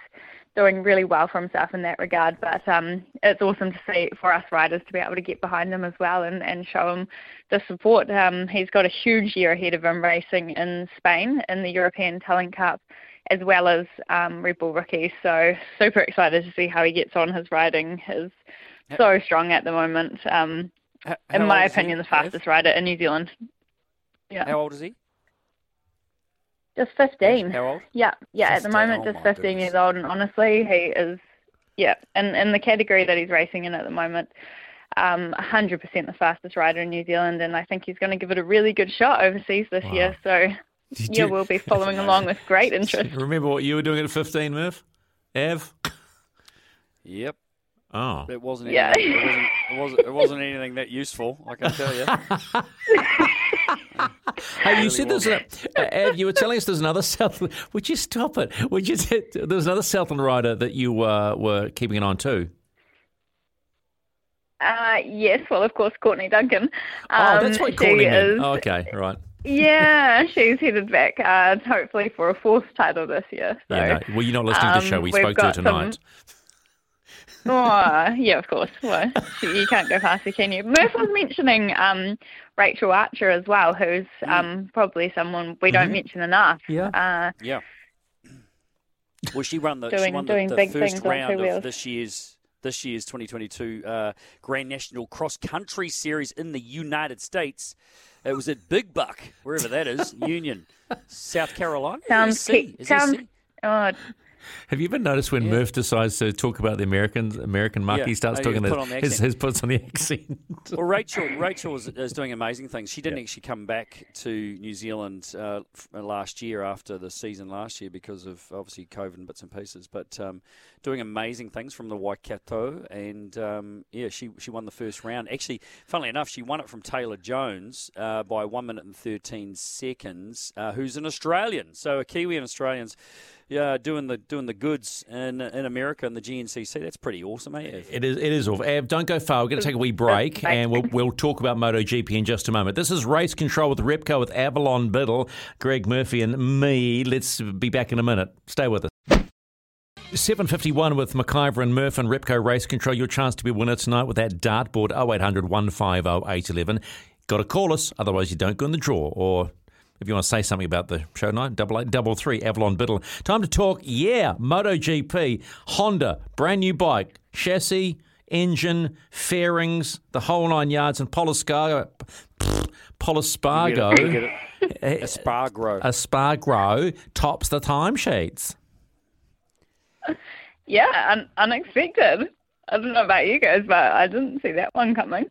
doing really well for himself in that regard. But um, it's awesome to see for us riders to be able to get behind him as well and, and show him the support. Um, he's got a huge year ahead of him racing in Spain in the European Talent Cup as well as um, Red Bull Rookies. So super excited to see how he gets on. His riding is so strong at the moment. Um, H- in my he, opinion, the fastest rider in New Zealand. Yeah, How old is he? Just 15. How old? Yeah, yeah. At the moment, oh just 15 goodness. years old, and honestly, he is, yeah, and in the category that he's racing in at the moment, um, 100% the fastest rider in New Zealand, and I think he's going to give it a really good shot overseas this year. So, Did yeah, you- we'll be following along with great interest. Remember what you were doing at 15, Murph? Av? Yep. Oh. It wasn't. Yeah. Anything, it wasn't. It wasn't. It wasn't anything that useful. I can tell you. Hey, you said there's a, uh, Av, you were telling us there's another South. Would you stop it? Would you? Say, there another Southland rider that you uh, were keeping an eye on too. Uh, yes, well, of course, Courtney Duncan. oh, that's Um, what Courtney is- Oh, okay, right. Yeah, she's headed back, uh, hopefully for a fourth title this year. So, Yeah, no. Well, you're not listening to the show. um, We we've spoke to her got some- tonight. Oh, yeah, of course. Well, you can't go faster, can you? Murph was mentioning um, Rachel Archer as well, who's um, probably someone we don't mention enough. Yeah. Uh, Yeah. Well, she won the she won the, doing the big first round of wheels. this year's this year's 2022 uh, Grand National Cross Country Series in the United States. It was at Big Buck, wherever that is, Union, South Carolina. sounds SC. ki- Is sounds. Oh, Have you ever noticed when Murph decides to talk about the Americans, American mark, Yeah. he starts Oh, talking put on the his, his puts on the accent. Well, Rachel Rachel is, is doing amazing things. She didn't actually come back to New Zealand uh, last year after the season last year because of obviously COVID and bits and pieces, but um, doing amazing things from the Waikato. And um, yeah, she she won the first round. Actually, funnily enough, she won it from Taylor Jones uh, by one minute and thirteen seconds. Uh, who's an Australian? So a Kiwi and Australians. Yeah, doing the doing the goods in in America and the GNCC. That's pretty awesome, eh? Ev? It is. It is. Awful. Av, don't go far. We're going to take a wee break, and we'll we'll talk about MotoGP in just a moment. This is Race Control with Repco with Avalon Biddle, Greg Murphy, and me. Let's be back in a minute. Stay with us. 751 with McIvor and Murph and Repco Race Control. Your chance to be a winner tonight with that dartboard 0800 150 811. Got to call us, otherwise you don't go in the draw. Or if you want to say something about the show tonight, double eight double three Avalon Biddle. Time to talk. Yeah, MotoGP, Honda, brand new bike, chassis, engine, fairings, the whole nine yards, and Poliscargo. You get Polispargo. it, you get it. Eh, Espargro. Espargro tops the timesheets. Yeah, un- unexpected. I don't know about you guys, but I didn't see that one coming.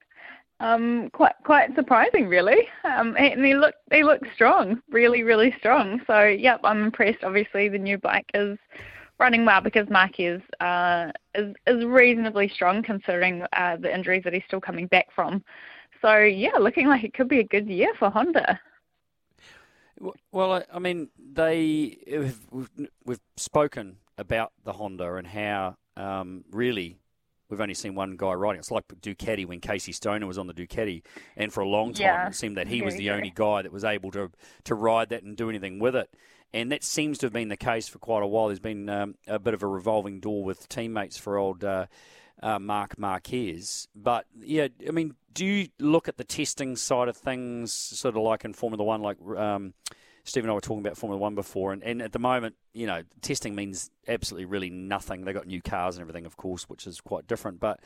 Um, quite quite surprising, really. Um, and he looked he looked strong, really really strong. So yep, I'm impressed. Obviously, the new bike is running well because Marquez uh, is is reasonably strong considering uh, the injuries that he's still coming back from. So yeah, looking like it could be a good year for Honda. Well, I mean, they we've, we've spoken about the Honda and how um, really we've only seen one guy riding. It's like Ducati when Casey Stoner was on the Ducati, and for a long time Yeah, it seemed that he was the only guy that was able to to ride that and do anything with it. And that seems to have been the case for quite a while. There's been um, a bit of a revolving door with teammates for old uh, uh, Mark Marquez. But yeah, I mean, do you look at the testing side of things, sort of like in Formula One, like um, Steve and I were talking about Formula One before, and, and at the moment, you know, testing means absolutely really nothing. They got new cars and everything, of course, which is quite different. But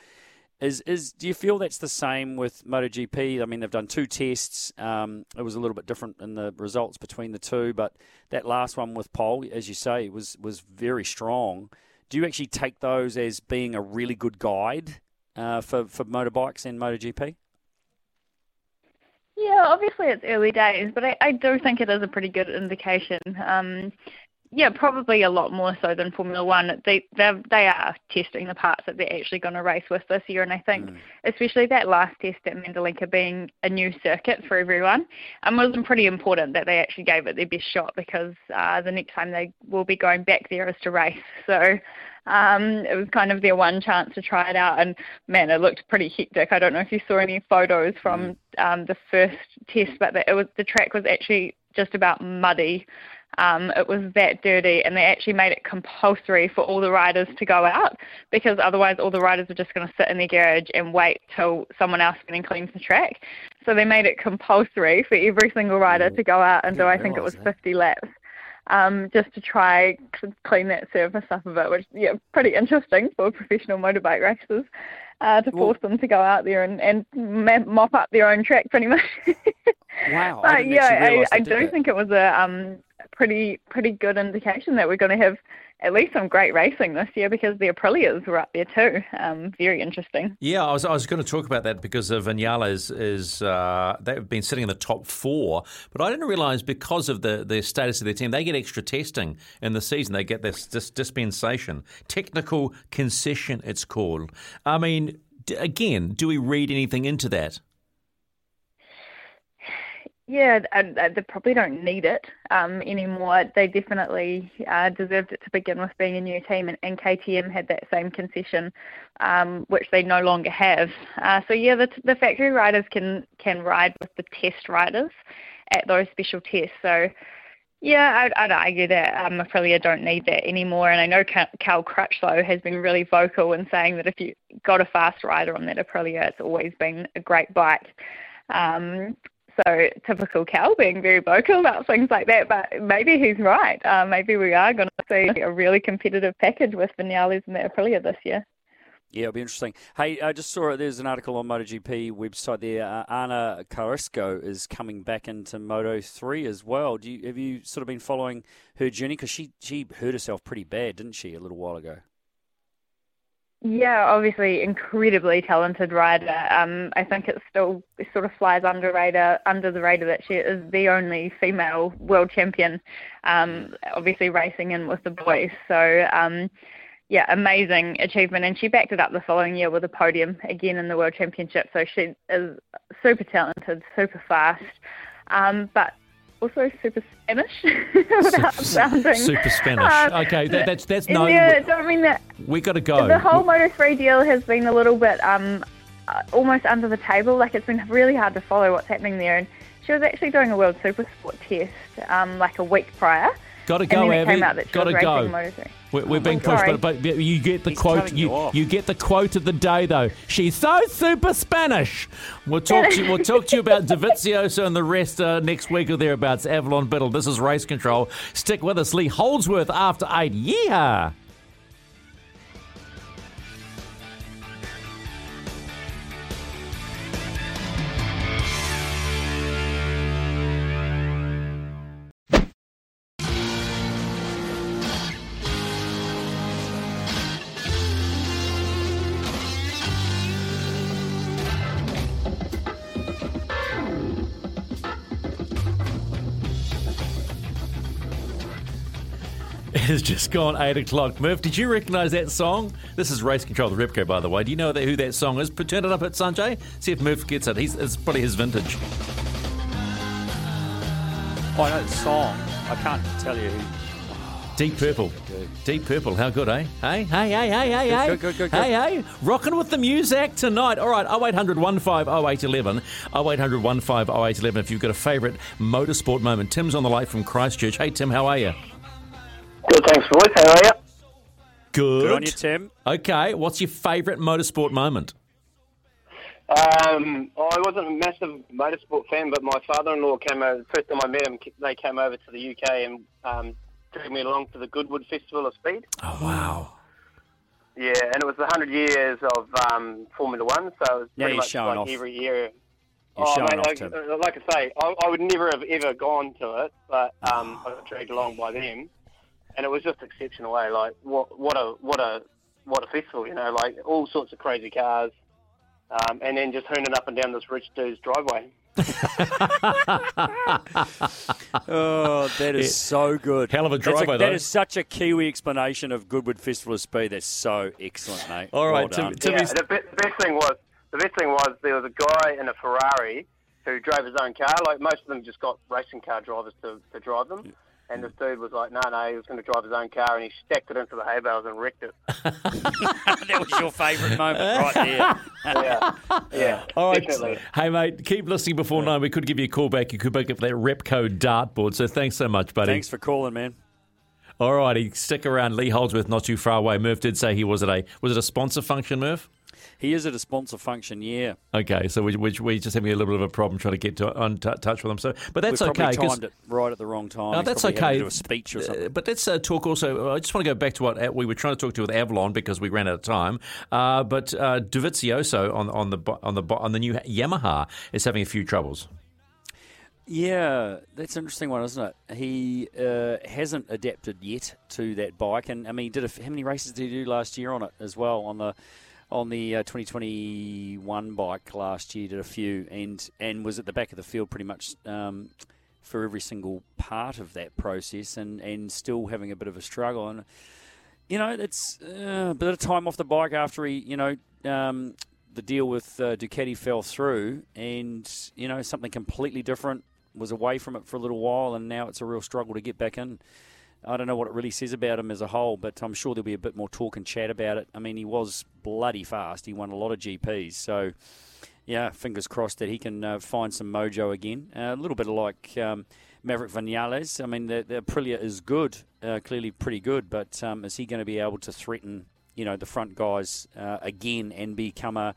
is is do you feel that's the same with MotoGP? I mean, they've done two tests. Um, it was a little bit different in the results between the two, but that last one with Pole, as you say, was was very strong. Do you actually take those as being a really good guide uh, for for motorbikes and MotoGP? Yeah, obviously it's early days, but I, I do think it is a pretty good indication. Um, yeah, probably a lot more so than Formula One. They they they are testing the parts that they're actually going to race with this year, and I think especially that last test at Mandalika being a new circuit for everyone, um, was pretty important that they actually gave it their best shot because uh, the next time they will be going back there is to race. So um, it was kind of their one chance to try it out, and man, it looked pretty hectic. I don't know if you saw any photos from um, the first test, but the, it was the track was actually just about muddy. Um, it was that dirty, and they actually made it compulsory for all the riders to go out because otherwise, all the riders were just going to sit in their garage and wait till someone else came and cleans the track. So they made it compulsory for every single rider to go out and do. I think it was 50 laps. Um, just to try to clean that surface up a bit, which yeah, pretty interesting for professional motorbike racers uh, to force them to go out there and, and mop up their own track pretty much. Wow, I yeah, I, I do that. think it was a um, pretty pretty good indication that we're going to have at least some great racing this year because the Aprilias were up there too. Um, very interesting. Yeah, I was, I was going to talk about that because uh, Vinales is, is uh, they've been sitting in the top four, but I didn't realise because of the, the status of their team, they get extra testing in the season. They get this, this dispensation, technical concession, it's called. I mean, d- again, do we read anything into that? Yeah, and they probably don't need it um, anymore. They definitely uh, deserved it to begin with, being a new team, and, and KTM had that same concession, um, which they no longer have. Uh, so yeah, the, the factory riders can can ride with the test riders at those special tests. So yeah, I'd, I'd argue that um, Aprilia don't need that anymore. And I know Cal, Cal Crutchlow has been really vocal in saying that if you got a fast rider on that Aprilia, it's always been a great bike. Um, so typical Cal being very vocal about things like that, but maybe he's right. Uh, maybe we are going to see a really competitive package with Vinales and the Aprilia this year. Yeah, it'll be interesting. Hey, I just saw there's an article on MotoGP website there. Uh, Ana Carrasco is coming back into Moto three as well. Do you have you sort of been following her journey because she she hurt herself pretty bad, didn't she, a little while ago? Yeah, obviously incredibly talented rider. Um, I think it still sort of flies under radar under the radar that she is the only female world champion. Um, obviously racing in with the boys. So um, yeah, amazing achievement, and she backed it up the following year with a podium again in the world championship. So she is super talented, super fast, um, but also super Spanish without sounding Super Spanish. um, okay, that, that's that's no. Yeah, I mean that we got to go. the whole Moto 3 deal has been a little bit um, uh, almost under the table. Like it's been really hard to follow what's happening there. And she was actually doing a World Super Sport test um, like a week prior. Got to go, then Abby. came out that she Got to go. racing Moto 3. We're, we're Oh, being pushed, but, but but you get the He's quote. you You, you get the quote of the day, though. She's so super Spanish. We'll talk to you, we'll talk to you about Dovizioso and the rest uh, next week or thereabouts. Avalon Biddle. This is Race Control. Stick with us, Lee Holdsworth. After eight, yeehaw. Just gone 8 o'clock. Murph, did you recognise that song? This is Race Control, the Repco, by the way. Do you know who that song is? Turn it up at Sanjay. See if Murph gets it. He's, it's probably his vintage. Oh, I know the song. I can't tell you who. Deep Purple. Deep Purple. How good, eh? Hey, hey, hey, hey, hey, hey. Good, good, good, good. Hey, hey. Rocking with the music tonight. All right, 0800 150811. 0800 150811 if you've got a favourite motorsport moment. Tim's on the light from Christchurch. Hey, Tim, how are you? Good, thanks, boys. How are you? Good. Good on you, Tim. Okay, what's your favourite motorsport moment? Um, I wasn't a massive motorsport fan, but my father-in-law came over. The First time I met him, they came over to the UK and um, took me along to the Goodwood Festival of Speed. Oh, wow. Yeah, and it was the hundred years of um, Formula One, so it was pretty you're much like off. every year. You're oh, showing mate, off, like, Tim. uh, like I say, I, I would never have ever gone to it, but um, I got dragged along by them, and it was just exceptional. Eh? Like what, what a, what a, what a festival! You know, like all sorts of crazy cars, um, and then just hooning up and down this rich dude's driveway. Oh, that is so good. Hell of a driveway, That though. is such a Kiwi explanation of Goodwood Festival of Speed. That's so excellent, mate. All right, well Tim- done. Tim- Yeah, the, be- the best thing was the best thing was there was a guy in a Ferrari who drove his own car. Like most of them just got racing car drivers to, to drive them. And hmm. the dude was like, no, no, he was going to drive his own car, and he stacked it into the hay bales and wrecked it. that was your favourite moment right there. Yeah, yeah, All right. definitely. Hey, mate, keep listening before nine. We could give you a call back. You could pick up that Repco dartboard. So thanks so much, buddy. Thanks for calling, man. All righty, stick around. Lee Holdsworth, not too far away. Murph did say he was at a was it a sponsor function, Murph? He is at a sponsor function, yeah. Okay, so we we we just having a little bit of a problem trying to get to on t- touch with him. So, but that's we probably okay. timed it right at the wrong time. He's that's okay. a speech or something. Uh, but let's uh, talk also. I just want to go back to what uh, we were trying to talk to with Avalon because we ran out of time. Uh, but uh, Dovizioso on on the on the on the new Yamaha is having a few troubles. Yeah, that's an interesting one, isn't it? He uh, hasn't adapted yet to that bike, and I mean, he did a, how many races did he do last year on it as well on the on the uh, 2021 bike last year? Did a few, and and was at the back of the field pretty much um, for every single part of that process, and and still having a bit of a struggle. And you know, it's uh, a bit of time off the bike after he, you know. Um, the deal with uh, Ducati fell through, and you know something completely different was away from it for a little while, and now it's a real struggle to get back in. I don't know what it really says about him as a whole, but I'm sure there'll be a bit more talk and chat about it. I mean, he was bloody fast. He won a lot of GPs, so yeah, fingers crossed that he can uh, find some mojo again. Uh, a little bit like um, Maverick Vinales. I mean, the, the Aprilia is good, uh, clearly pretty good, but um, is he going to be able to threaten, you know, the front guys uh, again and become a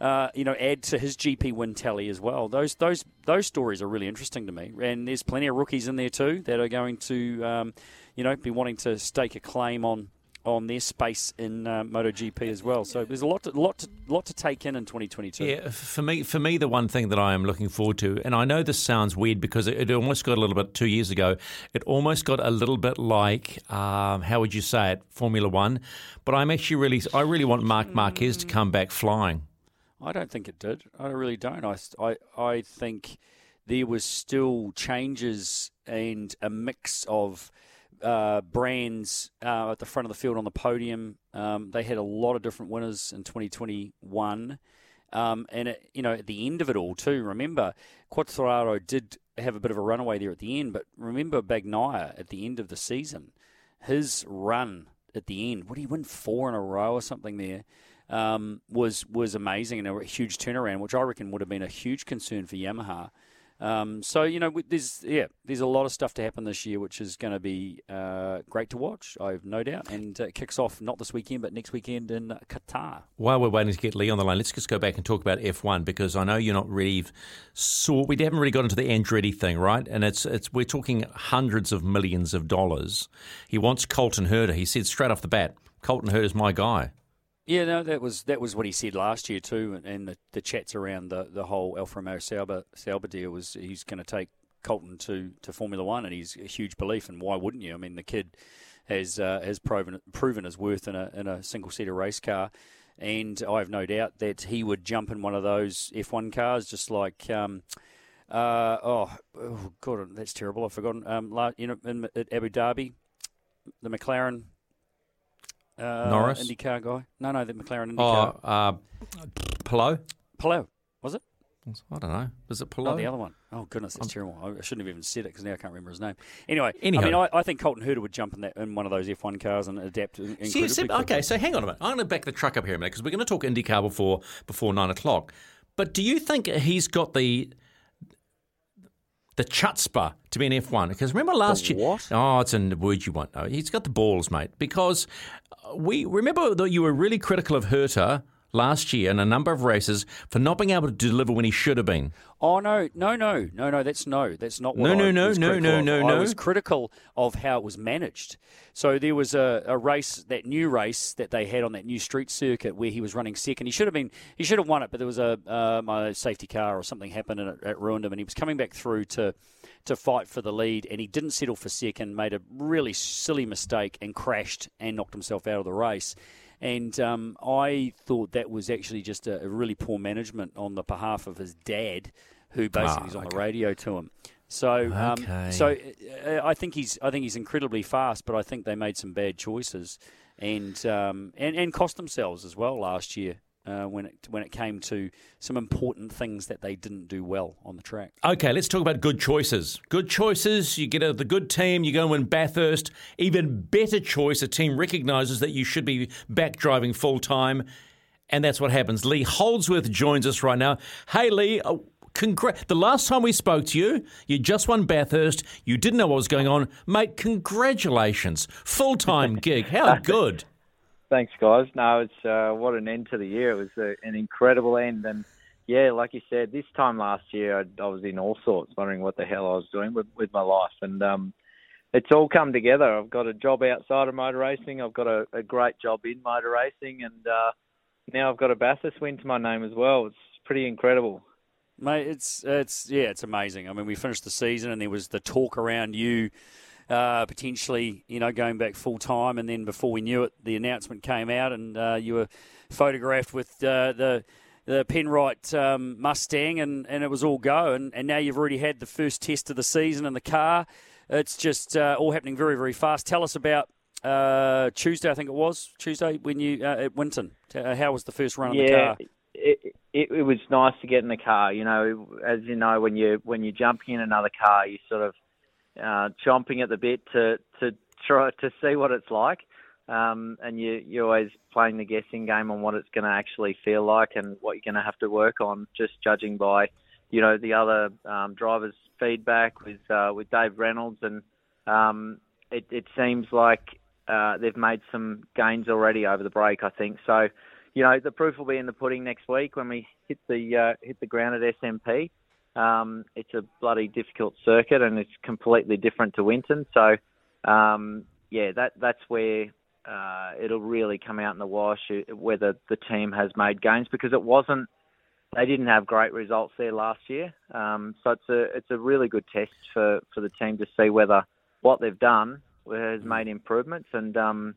uh, you know, add to his GP win tally as well. Those those those stories are really interesting to me, and there's plenty of rookies in there too that are going to, um, you know, be wanting to stake a claim on on their space in uh, MotoGP as well. So there's a lot to, lot to, lot to take in in 2022. Yeah, for me, for me, the one thing that I am looking forward to, and I know this sounds weird because it, it almost got a little bit two years ago. It almost got a little bit like um, how would you say it, Formula One. But I'm actually really, I really want Mark Marquez to come back flying. I don't think it did. I really don't. I, I, I think there was still changes and a mix of uh, brands uh, at the front of the field on the podium. Um, they had a lot of different winners in 2021. Um, and, it, you know, at the end of it all, too, remember, Quartararo did have a bit of a runaway there at the end, but remember Bagnaia at the end of the season, his run at the end, what did he win, four in a row or something there? Um, was was amazing and a huge turnaround, which I reckon would have been a huge concern for Yamaha. Um, so you know, there's yeah, there's a lot of stuff to happen this year, which is going to be uh, great to watch. I have no doubt, and uh, it kicks off not this weekend, but next weekend in Qatar. While we're waiting to get Lee on the line, let's just go back and talk about F1 because I know you're not really saw. We haven't really got into the Andretti thing, right? And it's it's we're talking hundreds of millions of dollars. He wants Colton Herta. He said straight off the bat, Colton Herta's my guy. Yeah, no, that was that was what he said last year too, and, and the, the chats around the, the whole Alfa Romeo Sauber Sauber deal was he's going to take Colton to, to Formula One, and he's a huge belief. And why wouldn't you? I mean, the kid has uh, has proven proven his worth in a in a single seater race car, and I have no doubt that he would jump in one of those F one cars, just like. Um, uh, oh, oh, God, that's terrible. I've forgotten. Um, you know, in, at Abu Dhabi, the McLaren uh, Norris? IndyCar guy. No, no, the McLaren Oh, IndyCar. uh, Pillow? Pillow, was it? I don't know. Was it Pillow? Oh, the other one. Oh goodness, that's terrible. I shouldn't have even said it because now I can't remember his name. Anyway, Anyhow. I mean, I, I think Colton Herta would jump in that in one of those F1 cars and adapt in- said- okay, so hang on a minute. I'm going to back the truck up here a minute because we're going to talk IndyCar before before nine o'clock. But do you think he's got the the chutzpah to be an F1? Because remember last year? what? Oh, it's a word you won't know. He's got the balls, mate. Because uh, we remember that you were really critical of Herta last year in a number of races for not being able to deliver when he should have been. Oh no, no, no, no, no. That's no. That's not what. No, I no, no, was no, critical no, of. no, I was critical of how it was managed. So there was a, a race, that new race that they had on that new street circuit where he was running second. He should have been, he should have won it, but there was a um, a safety car or something happened and it, it ruined him. And he was coming back through to to fight for the lead, and he didn't settle for second. Made a really silly mistake and crashed and knocked himself out of the race. And um, I thought that was actually just a, a really poor management on the behalf of his dad, who basically Ah, was on okay. the radio to him. So, um, Okay. so uh, I think he's I think he's incredibly fast, but I think they made some bad choices, and um, and and cost themselves as well last year uh, when it when it came to some important things that they didn't do well on the track. Okay, let's talk about good choices. Good choices, you get a, the good team, you go and win Bathurst. Even better choice, a team recognises that you should be back driving full time. And that's what happens. Lee Holdsworth joins us right now. Hey, Lee, uh, congr- the last time we spoke to you, you just won Bathurst. You didn't know what was going on. Mate, congratulations. Full time gig. How good. Thanks, guys. No, it's uh, what an end to the year. It was a, an incredible end, and yeah, like you said, this time last year I, I was in all sorts, wondering what the hell I was doing with, with my life, and um, it's all come together. I've got a job outside of motor racing. I've got a, a great job in motor racing, and uh, now I've got a Bathurst win to my name as well. It's pretty incredible. Mate, it's it's yeah, it's amazing. I mean, we finished the season, and there was the talk around you uh, potentially, you know, going back full time, and then before we knew it, the announcement came out, and uh, you were photographed with uh, the the Penrite um, Mustang, and, and it was all go, and, and now you've already had the first test of the season in the car. It's just uh, all happening very very fast. Tell us about. Uh, Tuesday, I think it was Tuesday when you uh, at Winton. Uh, how was the first run of the car? it, it it was nice to get in the car. You know, as you know, when you when you're jumping in another car, you sort of uh, chomping at the bit to to try to see what it's like. Um, and you you're always playing the guessing game on what it's going to actually feel like and what you're going to have to work on. Just judging by, you know, the other um, drivers' feedback with uh, with Dave Reynolds, and um, it, it seems like uh, they've made some gains already over the break. I think so. You know, the proof will be in the pudding next week when we hit the uh, hit the ground at SMP. Um, it's a bloody difficult circuit, and it's completely different to Winton. So, um, yeah, that that's where uh, it'll really come out in the wash uh, whether the team has made gains because it wasn't. They didn't have great results there last year, um, so it's a it's a really good test for, for the team to see whether what they've done has made improvements. And um,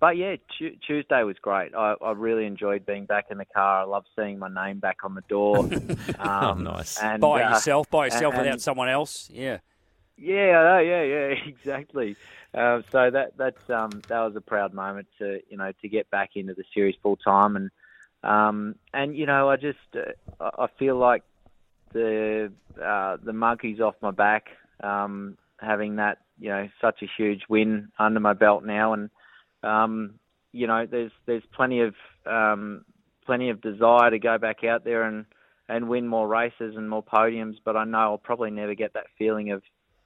but yeah, tu- Tuesday was great. I, I really enjoyed being back in the car. I love seeing my name back on the door. Um, nice. And, by uh, yourself, by yourself, and- without someone else. Yeah. yeah, I yeah, yeah, exactly. Uh, so that that's um, that was a proud moment to you know to get back into the series full time and um, and you know I just uh, I feel like the uh, the monkey's off my back um, having that you know such a huge win under my belt now and um, you know there's there's plenty of um, plenty of desire to go back out there and and win more races and more podiums but I know I'll probably never get that feeling of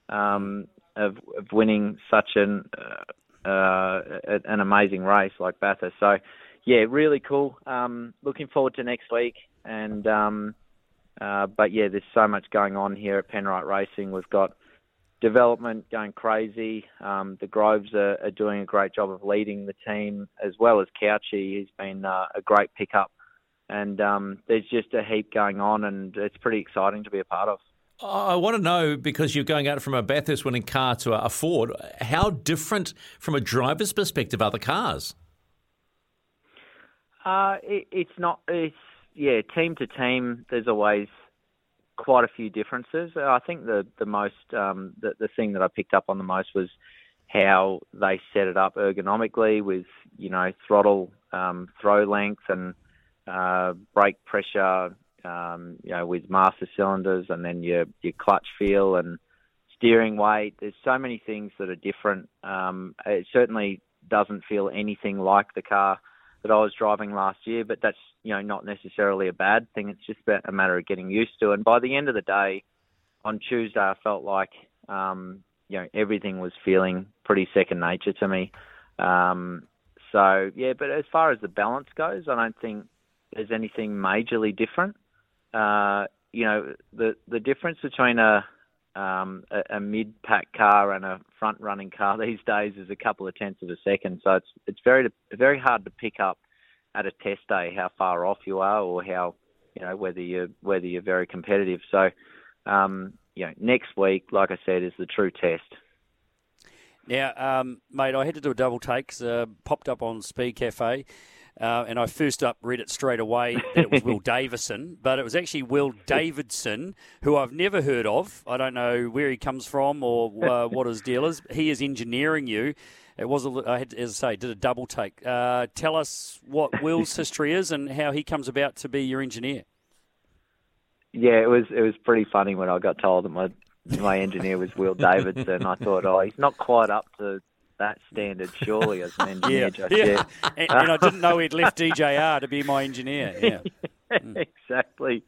um, of, of winning such an uh, uh, an amazing race like Bathurst. So, yeah, really cool. Um, looking forward to next week. And um, uh, but yeah, there's so much going on here at Penrite Racing. We've got development going crazy. Um, the Groves are, are doing a great job of leading the team, as well as Cauchi. He's been uh, a great pickup. And um, there's just a heap going on, and it's pretty exciting to be a part of. I want to know because you're going out from a Bathurst winning car to a Ford. How different from a driver's perspective are the cars? Uh, it, it's not. It's yeah, team to team. There's always quite a few differences. I think the the most um, the the thing that I picked up on the most was how they set it up ergonomically with you know throttle um, throw length and uh, brake pressure, um, you know, with master cylinders, and then your your clutch feel and steering weight. There's so many things that are different. Um, it certainly doesn't feel anything like the car that I was driving last year, but that's you know not necessarily a bad thing. It's just a matter of getting used to. And by the end of the day, on Tuesday, I felt like um, you know everything was feeling pretty second nature to me. Um, so yeah, but as far as the balance goes, I don't think there's anything majorly different. Uh, you know, the the difference between a um, a, a mid-pack car and a front-running car these days is a couple of tenths of a second. So it's it's very very hard to pick up at a test day how far off you are or how you know whether you whether you're very competitive. So um, you know, next week, like I said, is the true test. Now, um, mate, I had to do a double take. Uh, popped up on Speed Cafe. Uh, and I first up read it straight away that it was Will Davison, but it was actually Will Davidson, who I've never heard of. I don't know where he comes from or uh, what his deal is. He is engineering you. It was, a, I had, as I say, did a double take. Uh, tell us what Will's history is and how he comes about to be your engineer. Yeah, it was it was pretty funny when I got told that my my engineer was Will Davidson. I thought, oh, he's not quite up to that standard, surely, as an engineer yeah, just yeah. And, and, I didn't know he'd left DJR to be my engineer. Yeah, mm. exactly.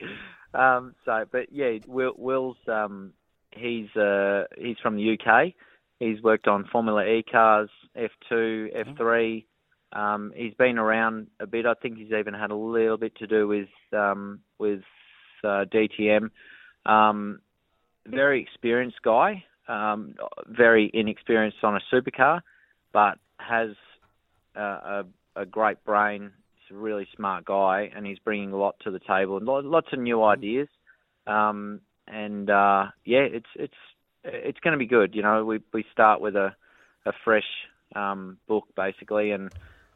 Um, so, but yeah, Will, Will's um, he's uh, he's from the UK. He's worked on Formula E cars, F2, F3. Um, he's been around a bit. I think he's even had a little bit to do with um, with uh, DTM. Um, very experienced guy um, very inexperienced on a supercar, but has uh, a, a great brain. He's a really smart guy, and he's bringing a lot to the table and lots of new ideas. Um, and uh, yeah, it's it's it's going to be good. You know, we we start with a a fresh um, book basically, and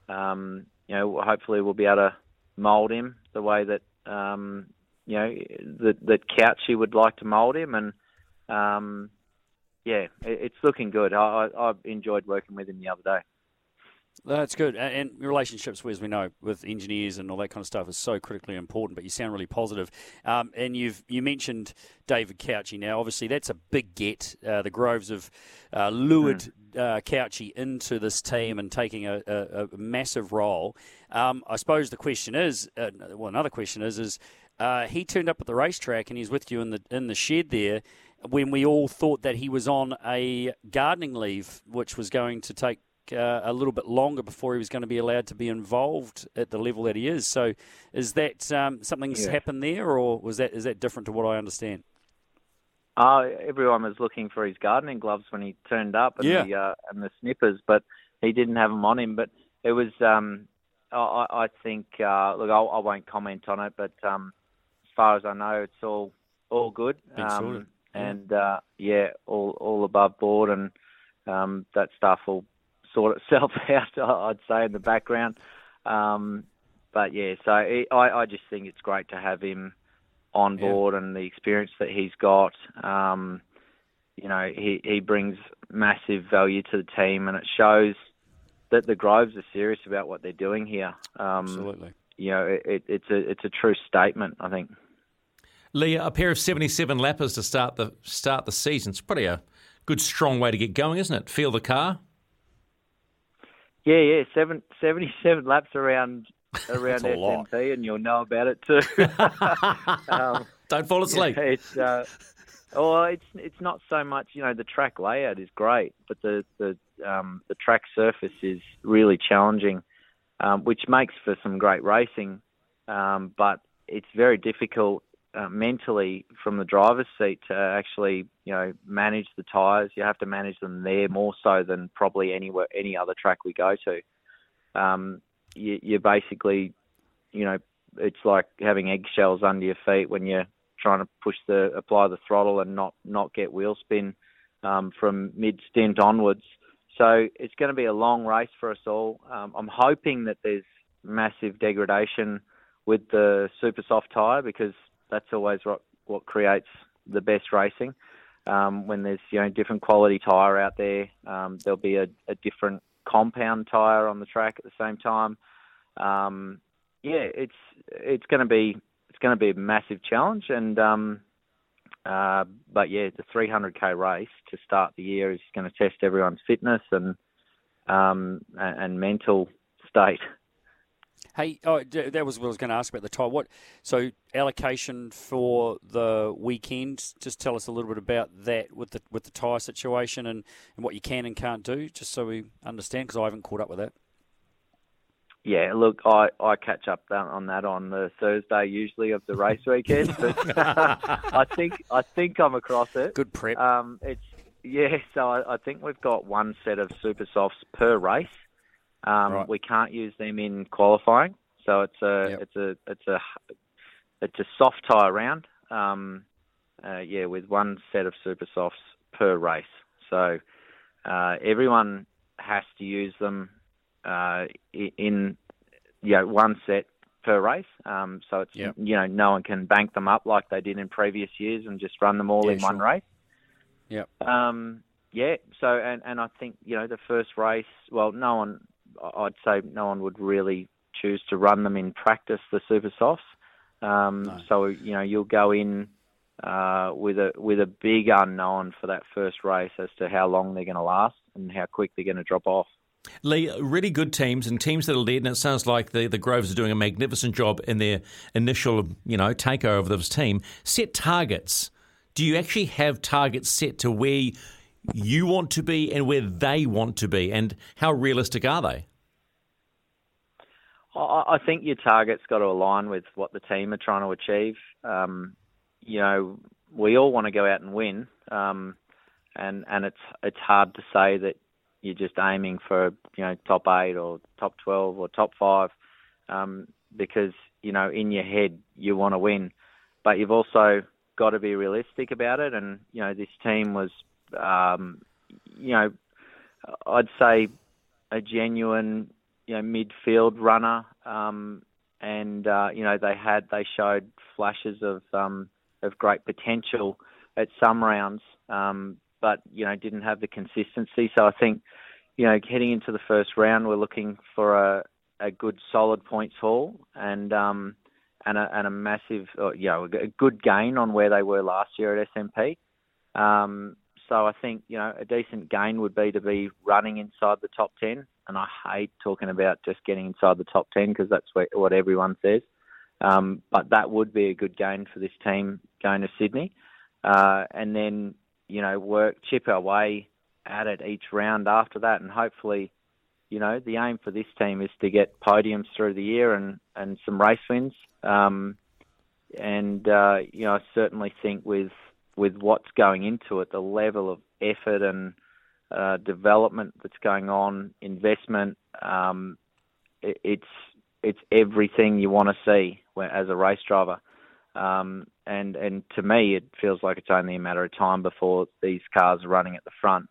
um, you know, hopefully we'll be able to mould him the way that um, you know that that Cauchi would like to mould him, and um, yeah, it's looking good. I, I, I enjoyed working with him the other day. That's good. And relationships, as we know, with engineers and all that kind of stuff is so critically important. But you sound really positive. Um, and you've you mentioned David Cauchi. Now, obviously, that's a big get. Uh, the Groves have uh, lured mm. uh, Couchy into this team and taking a, a, a massive role. Um, I suppose the question is, uh, well, another question is, is uh, he turned up at the racetrack and he's with you in the in the shed there when we all thought that he was on a gardening leave, which was going to take uh, a little bit longer before he was going to be allowed to be involved at the level that he is. So, is that um, something's yeah. happened there, or was that is that different to what I understand? Uh, everyone was looking for his gardening gloves when he turned up, and yeah. the uh, and the snippers, but he didn't have them on him. But it was, um, I, I think, uh, look, I will not comment on it, but um, as far as I know, it's all all good. Um, and uh, yeah, all all above board, and um, that stuff will sort itself out. I'd say in the background. Um, but yeah, so it, I I just think it's great to have him on board yeah. and the experience that he's got. Um, you know, he he brings massive value to the team, and it shows that the Groves are serious about what they're doing here. Um, Absolutely. You know, it, it, it's a it's a true statement. I think. Leah, a pair of 77 lappers to start the start the season. It's pretty a good, strong way to get going, isn't it? Feel the car. Yeah, yeah, Seven, 77 laps around around SMP, and you'll know about it too. um, Don't fall asleep. Yeah, it's uh, well, it's it's not so much. You know, the track layout is great, but the the um, the track surface is really challenging, um, which makes for some great racing. Um, but it's very difficult uh, mentally from the driver's seat to actually, you know, manage the tyres. You have to manage them there more so than probably anywhere any other track we go to. Um, you, you basically, you know, it's like having eggshells under your feet when you're trying to push the apply the throttle and not not get wheel spin um, from mid stint onwards. So it's going to be a long race for us all. Um, I'm hoping that there's massive degradation with the super soft tyre because that's always what what creates the best racing. Um, when there's you know different quality tyre out there, um, there'll be a, a different compound tyre on the track at the same time. Um, yeah, it's it's going to be it's going to be a massive challenge, and um, uh, but yeah, the 300k race to start the year is going to test everyone's fitness and um, and, and mental state. Hey, oh, d- that was what I was going to ask about the tie. What so allocation for the weekend? Just tell us a little bit about that with the with the tie situation and, and what you can and can't do, just so we understand. Because I haven't caught up with that. Yeah, look, I, I catch up on that on the Thursday usually of the race weekend, but I think I think I'm across it. Good prep. Um, it's yeah, so I, I think we've got one set of super softs per race. Um, Right. We can't use them in qualifying, so it's a Yep. it's a it's a it's a soft tie round. Um, uh, yeah, with one set of super softs per race. So uh, everyone has to use them uh, in you know, one set per race. Um, so it's Yep. you know no one can bank them up like they did in previous years and just run them all Yeah, in one race. Yep. Um, yeah. So and and I think you know the first race. Well, no one. I'd say no one would really choose to run them in practice. The super softs. Um, So you know you'll go in uh, with a with a big unknown for that first race as to how long they're going to last and how quick they're going to drop off. Lee, really good teams and teams that are led, and it sounds like the, the Groves are doing a magnificent job in their initial, you know, takeover of this team. Set targets. Do you actually have targets set to where you want to be and where they want to be, and how realistic are they? I, think your target's got to align with what the team are trying to achieve. Um, you know, we all want to go out and win, um, and and it's it's hard to say that you're just aiming for you know top eight or top twelve or top five, um, because you know in your head you want to win, but you've also got to be realistic about it. And you know this team was, um, you know, I'd say a genuine you know midfield runner, um, and uh, you know they had they showed flashes of um, of great potential at some rounds, um, but you know didn't have the consistency. So I think you know heading into the first round, we're looking for a a good solid points haul and um, and a and a massive uh, you know a good gain on where they were last year at SMP. Um, so I think you know a decent gain would be to be running inside the top ten, and I hate talking about just getting inside the top ten because that's what, what everyone says. Um, but that would be a good gain for this team going to Sydney, uh, and then you know work chip our way at it each round after that, and hopefully, you know the aim for this team is to get podiums through the year and and some race wins. Um, and uh, you know I certainly think with with what's going into it, the level of effort and uh, development that's going on, investment, um, it, it's it's everything you want to see as a race driver. Um, and and to me, it feels like it's only a matter of time before these cars are running at the front.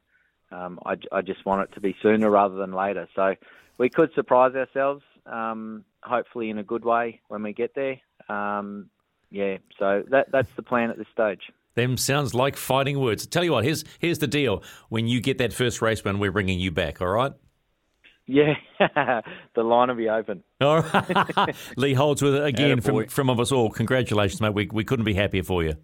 Um, I, I just want it to be sooner rather than later. So we could surprise ourselves, um, hopefully in a good way when we get there. Um, yeah, so that that's the plan at this stage. Them sounds like fighting words. Tell you what, here's here's the deal. When you get that first race win, we're bringing you back. All right. Yeah, the line will be open. All right. Lee Holdsworth again from from of us all. Congratulations, mate. We we couldn't be happier for you.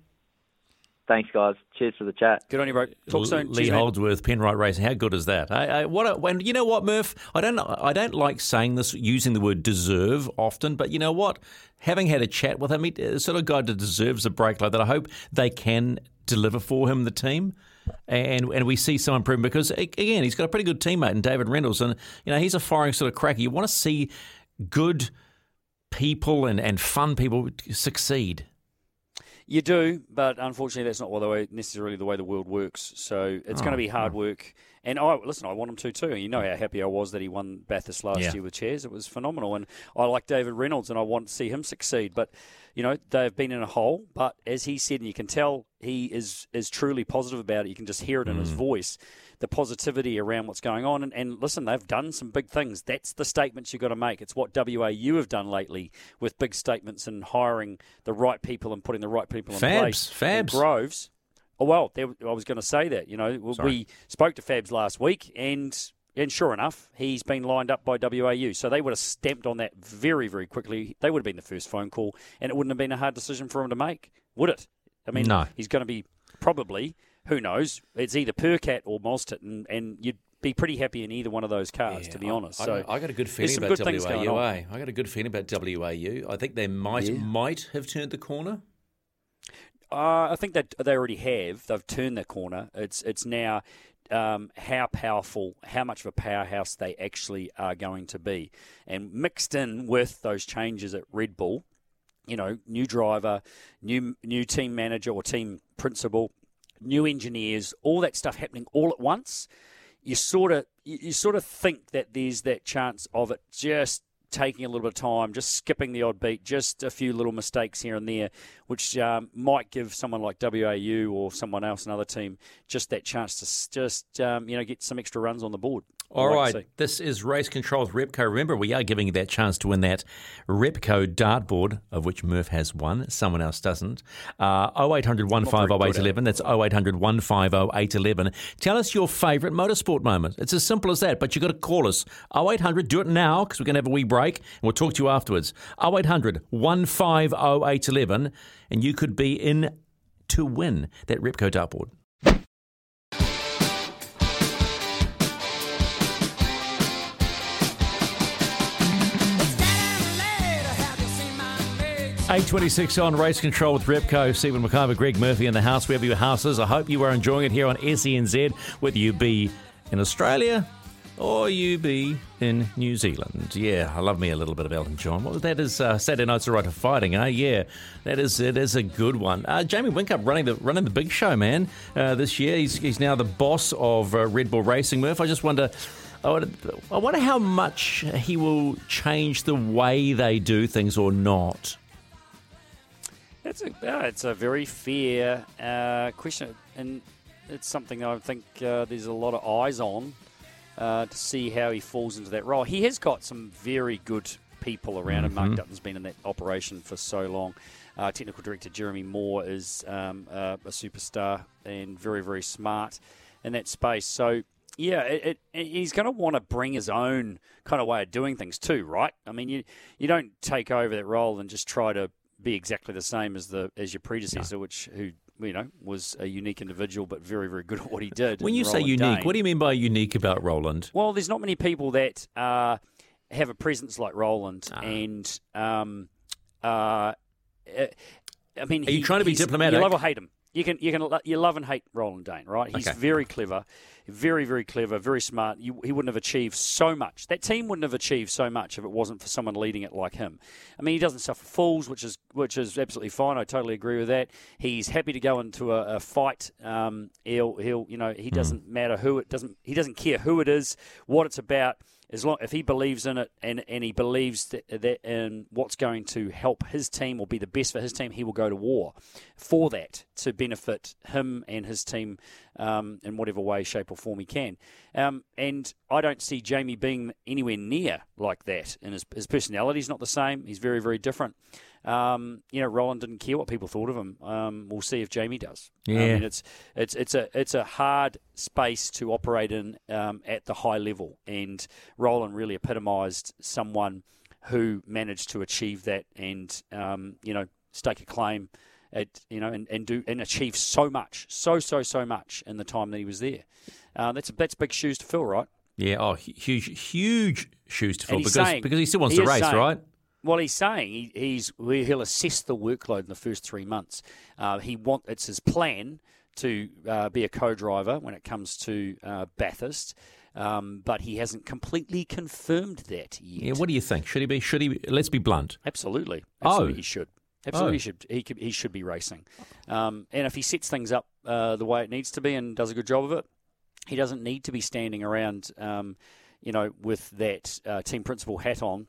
Thanks, guys. Cheers for the chat. Good on you, bro. Talk soon. Lee Cheers, mate. Holdsworth, Penrite Racing. How good is that? I, I, what? A, when you know what, Murph? I don't. I don't like saying this, using the word deserve often. But you know what? Having had a chat with him, he, the sort of guy that deserves a break like that. I hope they can deliver for him, the team. And and we see some improvement because again he's got a pretty good teammate in David Reynolds and you know he's a firing sort of cracker. You want to see good people and, and fun people succeed. You do, but unfortunately, that's not the way, necessarily the way the world works. So it's going Oh, to be hard oh. work. And I listen, I want him to too. You know how happy I was that he won Bathurst last Yeah. year with Chaz. It was phenomenal, and I like David Reynolds, and I want to see him succeed. But you know they've been in a hole. But as he said, and you can tell he is is truly positive about it. You can just hear it in his Mm. voice, the positivity around what's going on. And, and listen, they've done some big things. That's the statements you've got to make. It's what WAU have done lately with big statements and hiring the right people and putting the right people in Fabs, place. And Fabs. Groves Oh well, there, I was going to say that. You know, Sorry. we spoke to Fabs last week, and and sure enough, he's been lined up by WAU. So they would have stamped on that very very quickly. They would have been the first phone call, and it wouldn't have been a hard decision for him to make, would it? I mean, No. he's going to be probably who knows. It's either Percat or Mostert, and, and you'd be pretty happy in either one of those cars, to be honest. I, so I got a good feeling about good WAU. eh? I got a good feeling about WAU. I think they might Yeah. might have turned the corner. Uh, I think that they already have. They've turned the corner. It's it's now um, how powerful, how much of a powerhouse they actually are going to be, and mixed in with those changes at Red Bull, you know, new driver, new new team manager or team principal, new engineers, all that stuff happening all at once. You sort of you, you sort of think that there's that chance of it just taking a little bit of time, just skipping the odd beat, just a few little mistakes here and there, which um, might give someone like WAU or someone else, another team, just that chance to just um, you know get some extra runs on the board. All like right, this is Race Control with Repco. Remember, we are giving you that chance to win that Repco dartboard, of which Murph has one, someone else doesn't. Uh, 0800 150 That's 0800 150 Tell us your favourite motorsport moment. It's as simple as that, but you've got to call us. 0800, do it now because we're going to have a wee break and we'll talk to you afterwards. 0800 150 and you could be in to win that Repco dartboard. Eight twenty-six on race control with Repco. Stephen McIvor, Greg Murphy in the house, wherever your house is. I hope you are enjoying it here on SENZ, whether you be in Australia or you be in New Zealand. Yeah, I love me a little bit of Elton John. Well, that is uh, Saturday Night's the Right for Fighting, eh? Yeah, that is it is a good one. Uh, Jamie Whincup running the running the big show, man. Uh, this year, he's he's now the boss of uh, Red Bull Racing. Murph, I just wonder- I wonder how much he will change the way they do things or not. That's a yeah, it's a very fair uh, question, and it's something I think uh, there's a lot of eyes on uh, to see how he falls into that role. He has got some very good people around him. Mark Mhm. Dutton's been in that operation for so long. Uh, Technical director Jeromy Moore is um, uh, a superstar and very very smart in that space. So. Yeah, it, it, he's going to want to bring his own kind of way of doing things too, right? I mean, you you don't take over that role and just try to be exactly the same as the as your predecessor, which who you know was a unique individual but very very good at what he did. When you say unique, Dane. what do you mean by unique about Roland? Well, there's not many people that uh, have a presence like Roland, Ah. and um, uh, uh, I mean, Are you he- trying to be diplomatic? You love or hate him. You can you can you love and hate Roland Dane, right? He's Okay. very clever, very very clever, very smart. You, he wouldn't have achieved so much. That team wouldn't have achieved so much if it wasn't for someone leading it like him. I mean, he doesn't suffer fools, which is which is absolutely fine. I totally agree with that. He's happy to go into a, a fight. Um, he'll he'll you know he doesn't matter who it doesn't he doesn't care who it is, what it's about. As long if he believes in it and, and he believes that, that in what's going to help his team or be the best for his team, he will go to war for that to benefit him and his team um, in whatever way, shape, or form he can. Um, and I don't see Jamie being anywhere near like that. And his, his is not the same. He's very, very different. Um, you know, Roland didn't care what people thought of him. Um, we'll see if Jamie does. I Yeah. mean, it's it's it's a it's a hard space to operate in um, at the high level, and Roland really epitomised someone who managed to achieve that, and um, you know, stake a claim at you know, and, and do and achieve so much, so so so much in the time that he was there. Uh, that's that's big shoes to fill, right? Yeah, oh, huge, huge shoes to fill because saying- because he still wants he to race, saying- right? Well, he's saying he, he's he'll assess the workload in the first three months. Uh, he want it's his plan to uh, be a co-driver when it comes to uh, Bathurst, um, but he hasn't completely confirmed that yet. Yeah, what do you think? Should he be? Should he? Let's be blunt. Absolutely, Oh. he should. Absolutely, Oh. he should. He could, he should be racing, um, and if he sets things up uh, the way it needs to be and does a good job of it, he doesn't need to be standing around, um, you know, with that uh, team principal hat on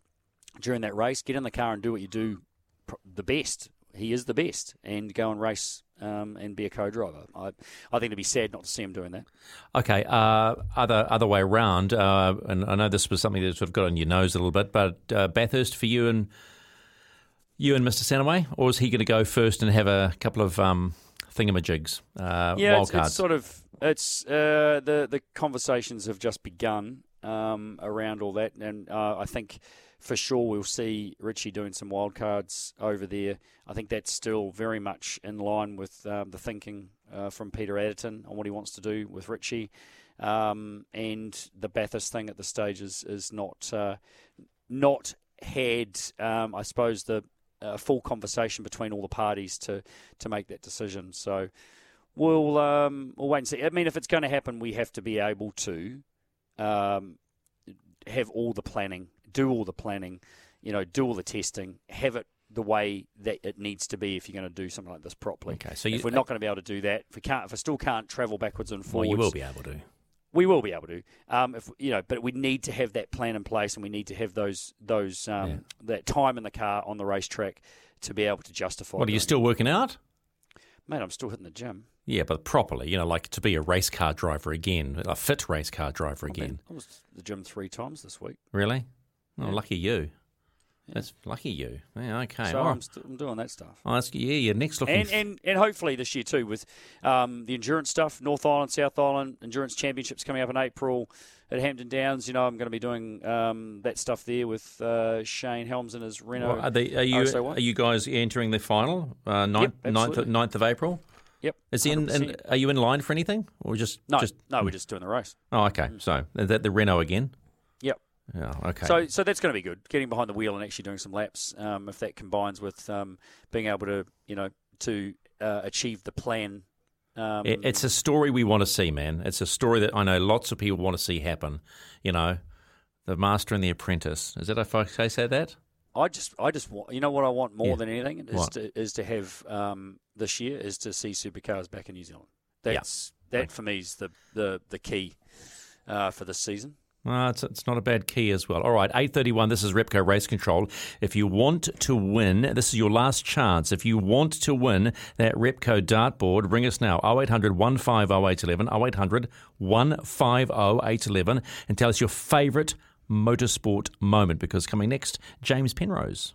during that race. Get in the car and do what you do pr- the best. He is the best, and go and race um, and be a co-driver. I, I think it'd be sad not to see him doing that. Okay, uh, other other way around, uh, and I know this was something that sort of got on your nose a little bit, but uh, Bathurst for you and you and Mr. Stanaway, or is he going to go first and have a couple of um, thingamajigs, uh, yeah, wild it's, it's sort of it's uh, the the conversations have just begun um, around all that, and uh, I think for sure we'll see Richie doing some wild cards over there. I think that's still very much in line with um, the thinking uh, from Peter Adderton on what he wants to do with Richie. Um, and the Bathurst thing at the stage is, is not uh, not had, um, I suppose, the uh, full conversation between all the parties to, to make that decision. So we'll um, we'll wait and see. I mean, if it's going to happen, we have to be able to um, have all the planning, do all the planning, you know, do all the testing, have it the way that it needs to be if you're going to do something like this properly. Okay, so you- if we're not going to be able to do that, if we can't, if we still can't travel backwards and well, forwards, you will be able to. We will be able to. Um, if you know, but we need to have that plan in place, and we need to have those those um, that time in the car on the racetrack to be able to justify. What are you still working out? mate? I'm still hitting the gym. Yeah, but properly, you know, like to be a race car driver again, a fit race car driver again. I was the gym three times this week, Really? Oh, Yeah. lucky you. That's lucky you. Yeah, okay. so I'm, st- I'm doing that stuff. Oh, that's, yeah, your next looking. And, and and hopefully this year too with um, the endurance stuff, North Island, South Island endurance championships coming up in April at Hampton Downs. You know, I'm going to be doing um, that stuff there with uh, Shane Helms and his Renault. Well, are, they, are you are you guys entering the final? Uh, 9th, 9th, absolutely. 9th of April. Yep. Is he in, in, are you in line for anything, or just No, Just, no, we're just doing the race. Oh, okay. So is that the Renault again? Yeah. Okay. So, so that's going to be good. Getting behind the wheel and actually doing some laps. Um, if that combines with um, being able to, you know, to uh, achieve the plan. Um, It- it's a story we want to see, man. It's a story that I know lots of people want to see happen. You know, the master and the apprentice. Is that if I say that? I just, I just want, you know, what I want more Yeah. than anything is What? to is to have um, this year is to see supercars back in New Zealand. Yeah. That's that for me is the the the key uh, for this season. Well, it's, it's not a bad key as well. All right, 831, this is Repco Race Control. If you want to win, this is your last chance. If you want to win that Repco dartboard, ring us now, 0800 150 811, 0800 150 811, and tell us your favourite motorsport moment, because coming next, James Penrose.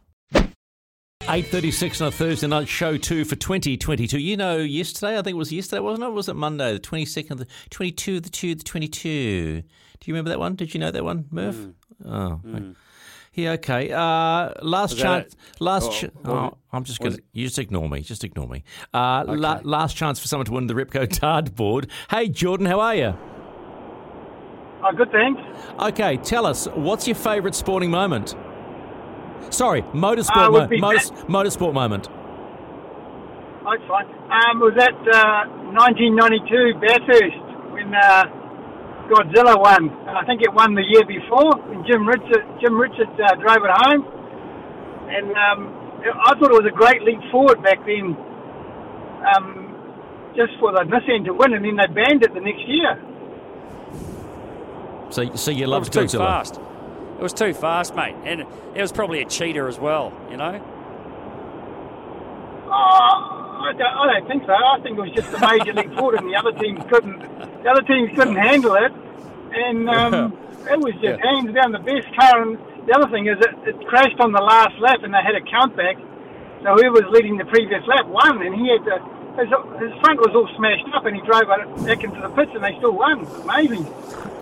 8.36 on a Thursday night show two for 2022. You know, yesterday, I think it was yesterday, wasn't it? Or was it Monday, the 22nd, the 22, the 2, the 22? Do you remember that one? Did you know that one, Murph? Oh, yeah, okay. Uh, last chance. Last. Oh, ch- oh. I'm just going to. You just ignore me. Just ignore me. Uh, la- last chance for someone to win the Repco dartboard. Hey, Jordan, how are you? Oh, good, thanks. Okay, tell us, what's your favourite sporting moment? Sorry, motorsport, Uh, would mo- be motors- motorsport moment. Oh, it's fine. Um, it was at uh, 1992 Bathurst when uh, Godzilla won. I think it won the year before when Jim Richard Jim Richards uh, drove it home, and um, I thought it was a great leap forward back then. Um, just for the Nissan to win, and then they banned it the next year. So, so you It was love too Godzilla. fast. It was too fast, mate, and it was probably a cheater as well. You know. Oh, I don't, I don't think so. I think it was just a major leap forward, and the other teams couldn't. The other teams couldn't handle it, and um, it was just hands down the best car. And the other thing is, it, it crashed on the last lap, and they had a countback. So whoever was leading the previous lap won, and he had to. His, his front was all smashed up, and he drove it back into the pits, and they still won. Amazing.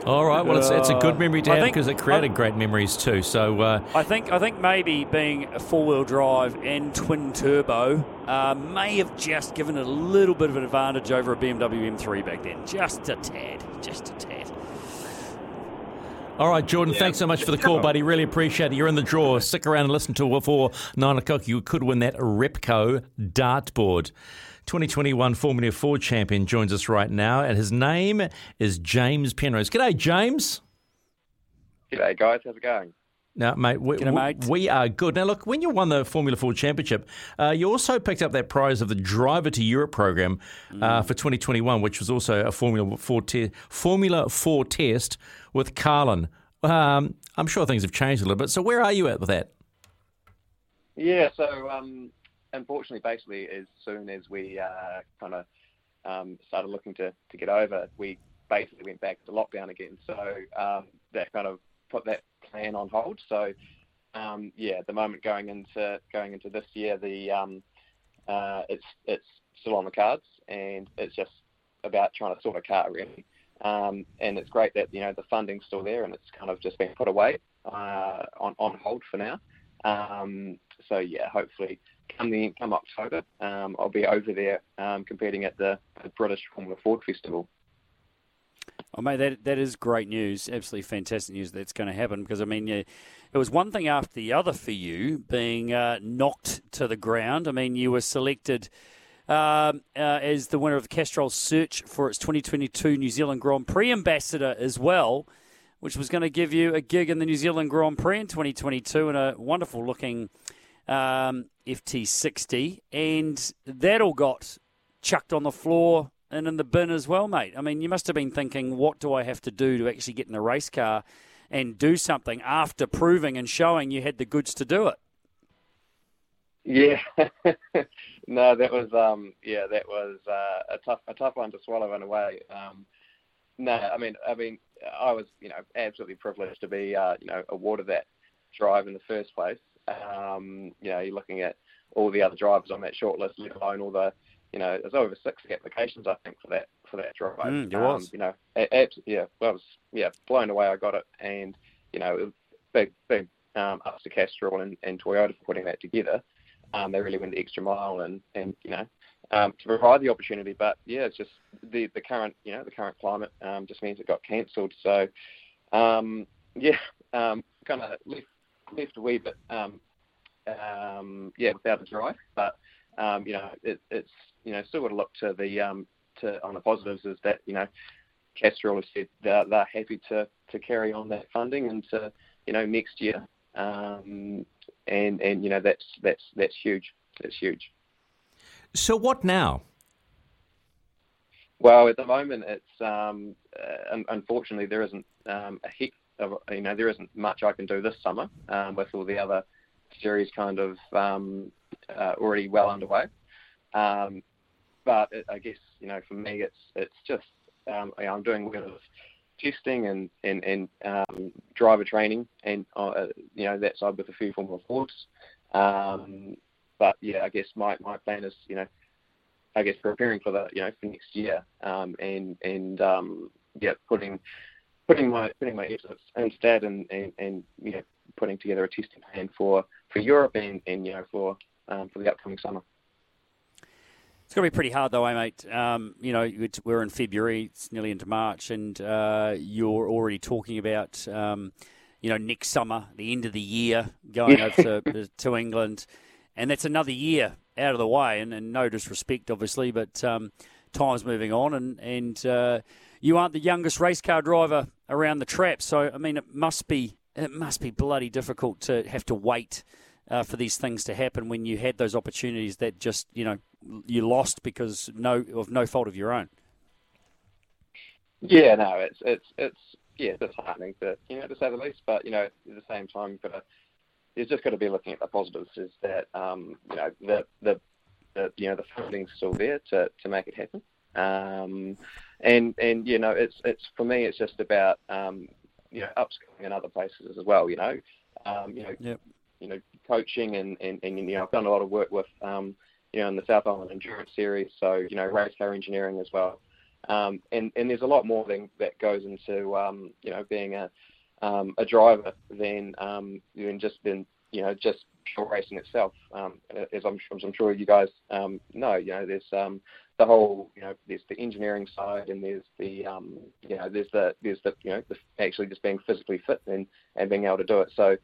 All right, well, it's, it's a good Uh, memory to I have think- because it created great memories too. So, uh, I think I think maybe being a four-wheel drive and twin turbo uh, may have just given it a little bit of an advantage over a BMW M3 back then, just a tad, just a tad. all right, Jordan, thanks so much for the call, buddy. Really appreciate it. You're in the draw. Stick around and listen to it for nine o'clock. You could win that Repco dartboard. 2021 Formula Ford champion joins us right now, and his name is James Penrose. G'day, James. G'day, guys. How's it going? Now, mate, we, G'day, mate. we are good. Now, look, when you won the Formula Ford Championship, uh, you also picked up that prize of the Driver to Europe program uh, for 2021, which was also a Formula Four te- Formula Four test with Carlin. Um, I'm sure things have changed a little bit. So, where are you at with that? Yeah, so um, unfortunately, basically, as soon as we uh, kind of um, started looking to, to get over, we basically went back to lockdown again. So um, that kind of put that plan on hold. So um, yeah, at the moment going into going into this year, the um, uh, it's it's still on the cards, and it's just about trying to sort a car really. Um, and it's great that you know the funding's still there, and it's kind of just been put away uh, on on hold for now. Um, so yeah, hopefully come the come October, um, I'll be over there um, competing at the, the British Formula Ford Festival. Oh, mate, that that is great news. Absolutely fantastic news that's going to happen because I mean, yeah, it was one thing after the other for you being uh, knocked to the ground. I mean, you were selected um, uh, as the winner of the Castrol Search for its 2022 New Zealand Grand Prix ambassador as well, which was going to give you a gig in the New Zealand Grand Prix in 2022 and a wonderful looking um, FT60, and that all got chucked on the floor and in the bin as well, mate. I mean, you must have been thinking, what do I have to do to actually get in a race car and do something after proving and showing you had the goods to do it? Yeah, no, that was um, yeah, that was uh, a tough a tough one to swallow in a way. Um, no, I mean, I mean, I was you know absolutely privileged to be uh, you know awarded that drive in the first place. Um, you know, you're looking at all the other drivers on that shortlist, let alone all the you know, there's over 60 applications I think for that for that drive. Mm, there um, was. You know, absolutely, yeah, I was yeah blown away. I got it, and you know, big big um, ups to Castrol and, and Toyota for putting that together. Um, they really went the extra mile and and you know um, to provide the opportunity. But yeah, it's just the the current you know the current climate um, just means it got cancelled. So um, yeah, um, kind of left left a wee bit um, um, yeah without a drive, but um, you know it, it's you know still got to look to the um, to on the positives is that you know Castrol has said they're, they're happy to to carry on that funding into you know next year. Um, and and you know that's that's that's huge. That's huge. So what now? Well, at the moment, it's um, uh, unfortunately there isn't um, a heck you know there isn't much I can do this summer um, with all the other series kind of um, uh, already well underway. Um, but it, I guess you know for me it's it's just um, I'm doing a bit of testing and and and um, driver training and uh, you know that side with a few Formula Fords. Um, but yeah, I guess my my plan is you know I guess preparing for the you know for next year um, and and um, yeah putting putting my putting my efforts instead and and and you know putting together a testing plan for for Europe and and you know for um, for the upcoming summer. It's going to be pretty hard, though, eh, mate? Um, you know, we're in February, it's nearly into March, and uh, you're already talking about, um, you know, next summer, the end of the year, going over to, to England. And that's another year out of the way, and, and no disrespect, obviously, but um, time's moving on, and, and uh, you aren't the youngest race car driver around the trap. So, I mean, it must be it must be bloody difficult to have to wait uh, for these things to happen when you had those opportunities that just you know you lost because no of no fault of your own. Yeah, no, it's it's it's yeah, disheartening to you know to say the least. But you know, at the same time, you've got to you've just got to be looking at the positives. Is that um, you know the the the you know the funding's still there to to make it happen. Um, and and you know it's it's for me it's just about um, you know upskilling in other places as well. You know, um, you know, yep. you know, coaching and, and and you know I've done a lot of work with um, you know, in the South Island Endurance Series. So, you know, race car engineering as well. Um, and, and there's a lot more than, that goes into, um, you know, being a, um, a driver than, um, than just been, you know, just pure racing itself. Um, as, I'm, as I'm sure you guys um, know, you know, there's um, the whole, you know, there's the engineering side and there's the, um, you know, there's the, there's the, you know, the, actually just being physically fit and, and being able to do it. So,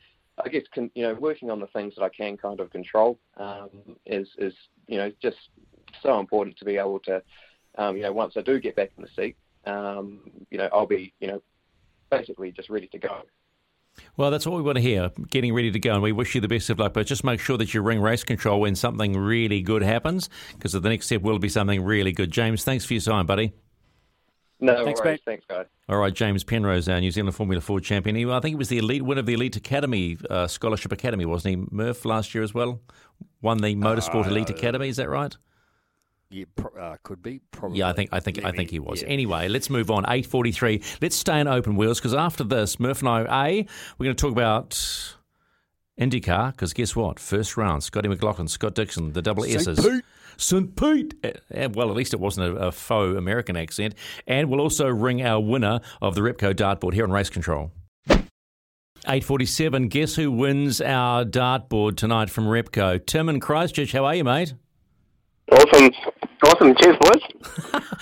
I guess can, you know working on the things that I can kind of control um, is is you know just so important to be able to um, you know once I do get back in the seat um, you know I'll be you know basically just ready to go. Well, that's what we want to hear. Getting ready to go, and we wish you the best of luck. But just make sure that you ring race control when something really good happens, because the next step will be something really good. James, thanks for your time, buddy. No Thanks, worries. mate. Thanks, guys. All right, James Penrose, our New Zealand Formula Four champion. He, I think he was the elite winner of the Elite Academy uh, Scholarship Academy, wasn't he? Murph last year as well. Won the Motorsport Uh, Elite Academy. Is that right? Yeah, uh, could be. Probably. Yeah, I think I think I think he was. yeah. Anyway, let's move on. Eight forty three. Let's stay in open wheels because after this, Murph and I, a we're going to talk about IndyCar because guess what? First round, Scotty McLaughlin, Scott Dixon, the double St. S's. Pete. St. Pete. Uh, well, at least it wasn't a, a faux American accent. And we'll also ring our winner of the Repco dartboard here on Race Control. 8.47, guess who wins our dartboard tonight from Repco? Tim and Christchurch, how are you, mate? Awesome. Awesome. Cheers, boys.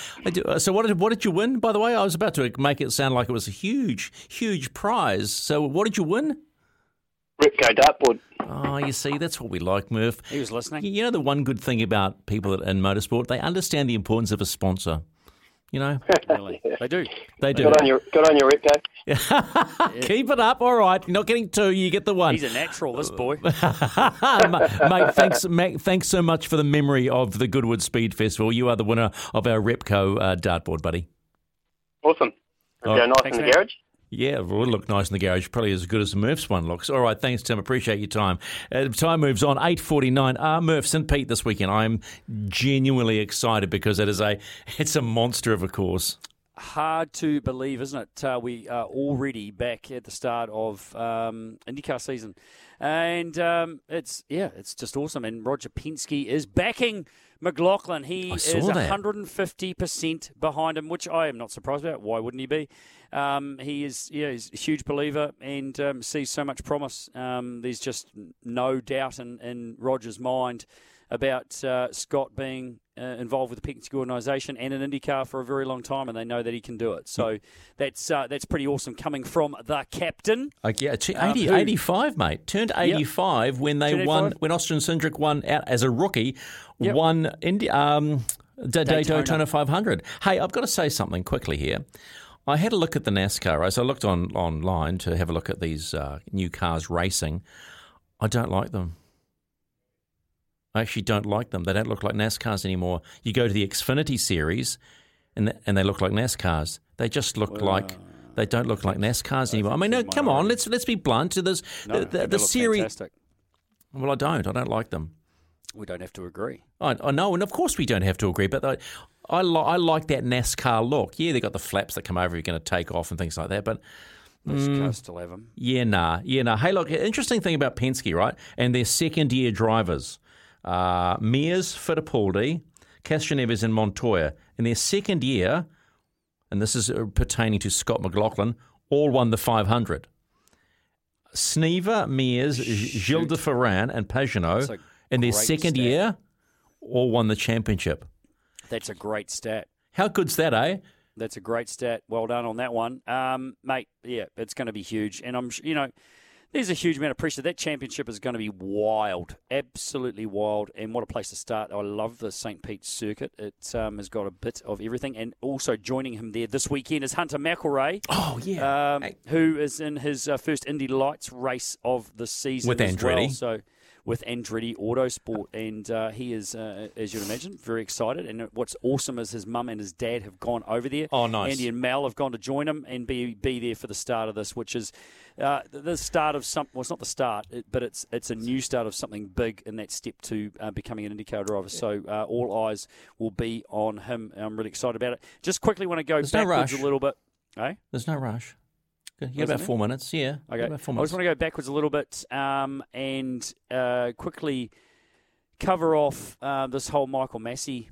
Uh, so what did, what did you win, by the way? I was about to make it sound like it was a huge, huge prize. So what did you win? Repco dartboard. Oh, you see, that's what we like, Murph. He was listening. You know the one good thing about people in motorsport, they understand the importance of a sponsor. You know, really, they do. They do. Good on your, good on your Repco. Keep it up. All right, you're not getting two. You get the one. He's a natural, this boy. mate, thanks, mate, thanks so much for the memory of the Goodwood Speed Festival. You are the winner of our Repco uh, dartboard, buddy. Awesome. All Go right. nice Thanks, in the mate. garage. Yeah, it would look nice in the garage. Probably as good as the Murph's one looks. All right, thanks, Tim. Appreciate your time. Uh, time moves on. Eight forty nine. Ah, Murph St Pete this weekend. I'm genuinely excited because it is a it's a monster of a course. Hard to believe, isn't it? Uh, we are already back at the start of um, IndyCar season, and um, it's yeah, it's just awesome. And Roger Penske is backing McLaughlin. He is that. 150 percent behind him, which I am not surprised about. Why wouldn't he be? Um, he is yeah, he's a huge believer and um, sees so much promise. Um, there's just no doubt in, in Roger's mind about uh, Scott being uh, involved with the Penske organisation and an IndyCar for a very long time, and they know that he can do it. So that's uh, that's pretty awesome coming from the captain. Like, yeah, t- Um, who- 85, mate. Turned 85 when they Turned won, 85? when Austin Cindric won out as a rookie, Yep. won Indi- um, D- Daytona. Daytona 500. Hey, I've got to say something quickly here. I had a look at the NASCAR race. I looked on online to have a look at these uh, new cars racing. I don't like them. I actually don't like them. They don't look like NASCARs anymore. You go to the Xfinity series, and th- and they look like NASCARs. They just look like they don't look like NASCARs anymore. I mean, no, come on, let's let's be blunt. There's No, the, the, the series. fantastic. Well, I don't. I don't like them. We don't have to agree. I, I know, and of course we don't have to agree, but I, I, li- I like that NASCAR look. Yeah, they got the flaps that come over. You're going to take off and things like that, but. Most mm, still have them. yeah, nah, yeah, nah. Hey, look, interesting thing about Penske, right? And their second year drivers, uh, Mears, Fittipaldi, Castroneves, and Montoya, in their second year, and this is uh, pertaining to Scott McLaughlin, all won the 500. Sneva, Mears, Gilles de Ferran, and Pagenaud in their second stat. year, all won the championship. That's a great stat. How good's that, eh? That's a great stat. Well done on that one, um, mate. Yeah, it's going to be huge, and I'm you know. There's a huge amount of pressure. That championship is going to be wild, absolutely wild, and what a place to start. I love the St. Pete circuit. It um, has got a bit of everything, and also joining him there this weekend is Hunter McElroy. Oh yeah, um, who is in his uh, first Indy Lights race of the season With as well. Andretti. So with Andretti Autosport, and uh, he is, uh, as you'd imagine, very excited. And what's awesome is his mum and his dad have gone over there. Oh, nice. Andy and Mel have gone to join him and be be there for the start of this, which is uh, the- start of some. Well, it's not the start, but it's it's a new start of something big in that step to uh, becoming an IndyCar driver. So uh, all eyes will be on him. I'm really excited about it. Just quickly want to go There's backwards rush. a little bit. Eh? There's no rush. You got about four minutes, yeah. Okay. about four I just want to go backwards a little bit um, and uh, quickly cover off uh, this whole Michael Masi.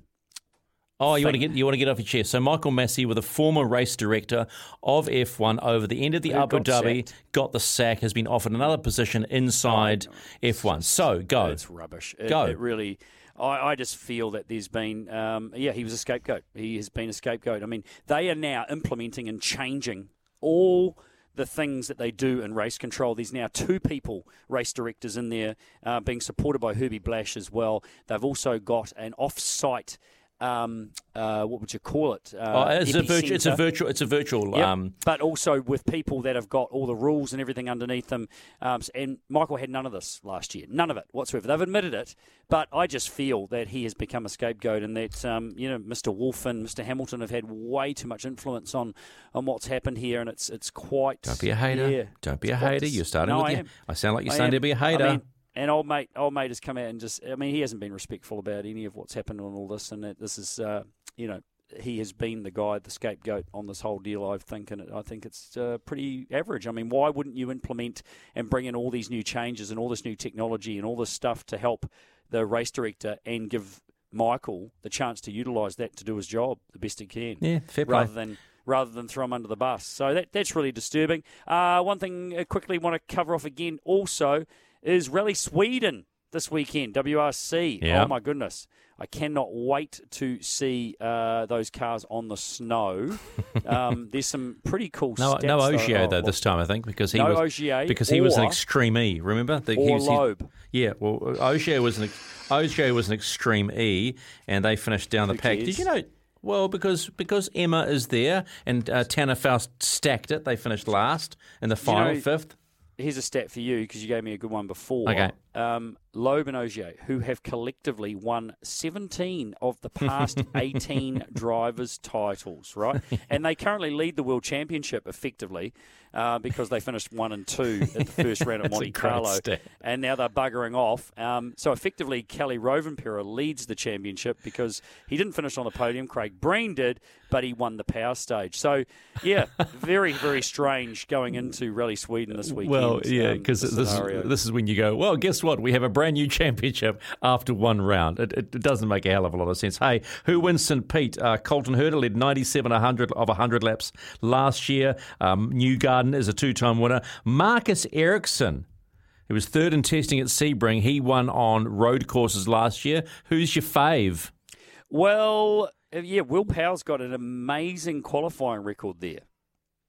Oh, you want to get you want to get off your chair. So Michael Masi, with a former race director of F1 over the end of the Who Abu got Dhabi, sacked. got the sack, has been offered another position inside F1. So go. It's rubbish. It, Go. it really. I, I just feel that there's been, um, yeah, he was a scapegoat. He has been a scapegoat. I mean, they are now implementing and changing all the things that they do in race control. There's now two people, race directors in there, uh, being supported by Herbie Blash as well. They've also got an off-site. Um, uh, what would you call it? Uh, oh, it's a virtual. It's a virtual. It's a virtual. Yep. Um, but also with people that have got all the rules and everything underneath them. Um, and Michael had none of this last year, none of it whatsoever. They've admitted it, but I just feel that he has become a scapegoat, and that um, you know Mr. Wolf and Mr. Hamilton have had way too much influence on on what's happened here, and it's it's quite. don't be a hater. Yeah, Don't be a hater. You're starting No, with I your, am. I sound like you're I starting to be a hater. I mean, and old mate, old mate has come out and just. I mean, he hasn't been respectful about any of what's happened on all this, and that this is, uh, you know, he has been the guy, the scapegoat on this whole deal. I think, and I think it's uh, pretty average. I mean, why wouldn't you implement and bring in all these new changes and all this new technology and all this stuff to help the race director and give Michael the chance to utilise that to do his job the best he can. Yeah, fair play. Rather than rather than throw him under the bus. So that that's really disturbing. Uh, one thing I quickly want to cover off again also is Rally Sweden this weekend, WRC. Yeah. Oh my goodness. I cannot wait to see uh, those cars on the snow. um, there's some pretty cool No, stats. no though. Ogier Oh, though this time I think because he No was Ogier because he was an extreme E. Remember the, he or was, he- Loeb. yeah, well Ogier was an Ogier was an extreme E, and they finished down the pack. cares? Did you know? Well, because because Emma is there and uh, Tanner Faust stacked it. They finished last in the You final, know, fifth. Here's a stat for you because you gave me a good one before. Okay. Um, Loeb and Ogier, who have collectively won 17 of the past 18 drivers' titles, right? And they currently lead the World Championship effectively uh, because they finished one and two at the first round at Monte Carlo. And now they're buggering off. Um, so effectively, Kalle Rovanperä leads the championship because he didn't finish on the podium. Craig Breen did, but he won the power stage. So, yeah, very, very strange going into Rally Sweden this weekend. Well, yeah, um, because the this this is when you go, well, guess what? We have a brand new championship after one round. It, it doesn't make a hell of a lot of sense. Hey, who wins St. Pete? Uh, Colton Herta led 97 100 of 100 laps last year. Um, Newgarden is a two time winner. Marcus Ericsson. He was third in testing at Sebring. He won on road courses last year. Who's your fave? Well, uh, yeah, Will Power's got an amazing qualifying record there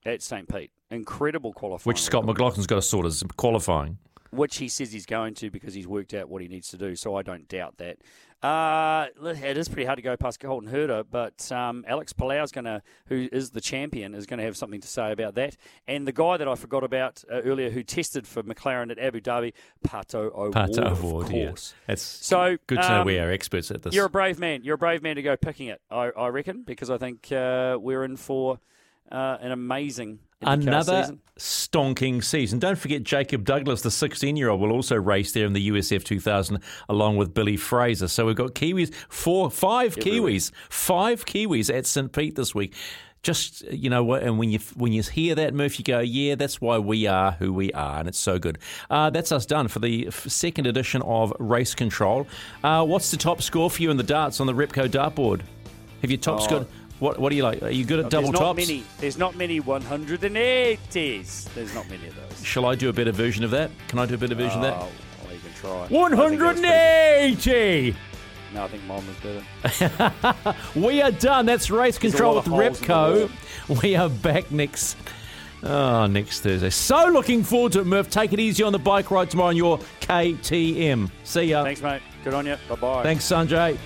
at St. Pete. Incredible qualifying. Which Scott record, McLaughlin's got to sort as qualifying. Which he says he's going to because he's worked out what he needs to do, so I don't doubt that. Uh, it is pretty hard to go past Colton Herta, but um, Alex Palou's going to, who is the champion, is going to have something to say about that. And the guy that I forgot about uh, earlier who tested for McLaren at Abu Dhabi, Pato O'Ward, Pato O'Ward, of Award, yeah. course. So, good to know um, we are experts at this. You're a brave man. You're a brave man to go picking it, I, I reckon, because I think uh, we're in for uh, an amazing Another season. stonking season. Don't forget Jacob Douglas, the 16 year old, will also race there in the USF 2000 along with Billy Fraser. So we've got Kiwis, four, five Kiwis, five Kiwis at St. Pete this week. Just you know what, and when you when you hear that, Murph, you go, yeah, that's why we are who we are, and it's so good. Uh, that's us done for the second edition of Race Control. Uh, what's the top score for you in the darts on the Repco dartboard? Have you top Oh. scored? What What do you like? Are you good at double there's not tops? Many, there's not many 180s. There's not many of those. Shall I do a better version of that? Can I do a better version of that? Oh, I'll even try. I think One that was hundred pretty and eighty. good. No, I think mine was better. We are done. That's race There's control with of holes in the Repco. We are back next. Oh, next Thursday. So looking forward to it, Murph. Take it easy on the bike ride tomorrow on your KTM. See ya. Thanks, mate. Good on you. Bye bye. Thanks, Sanjay.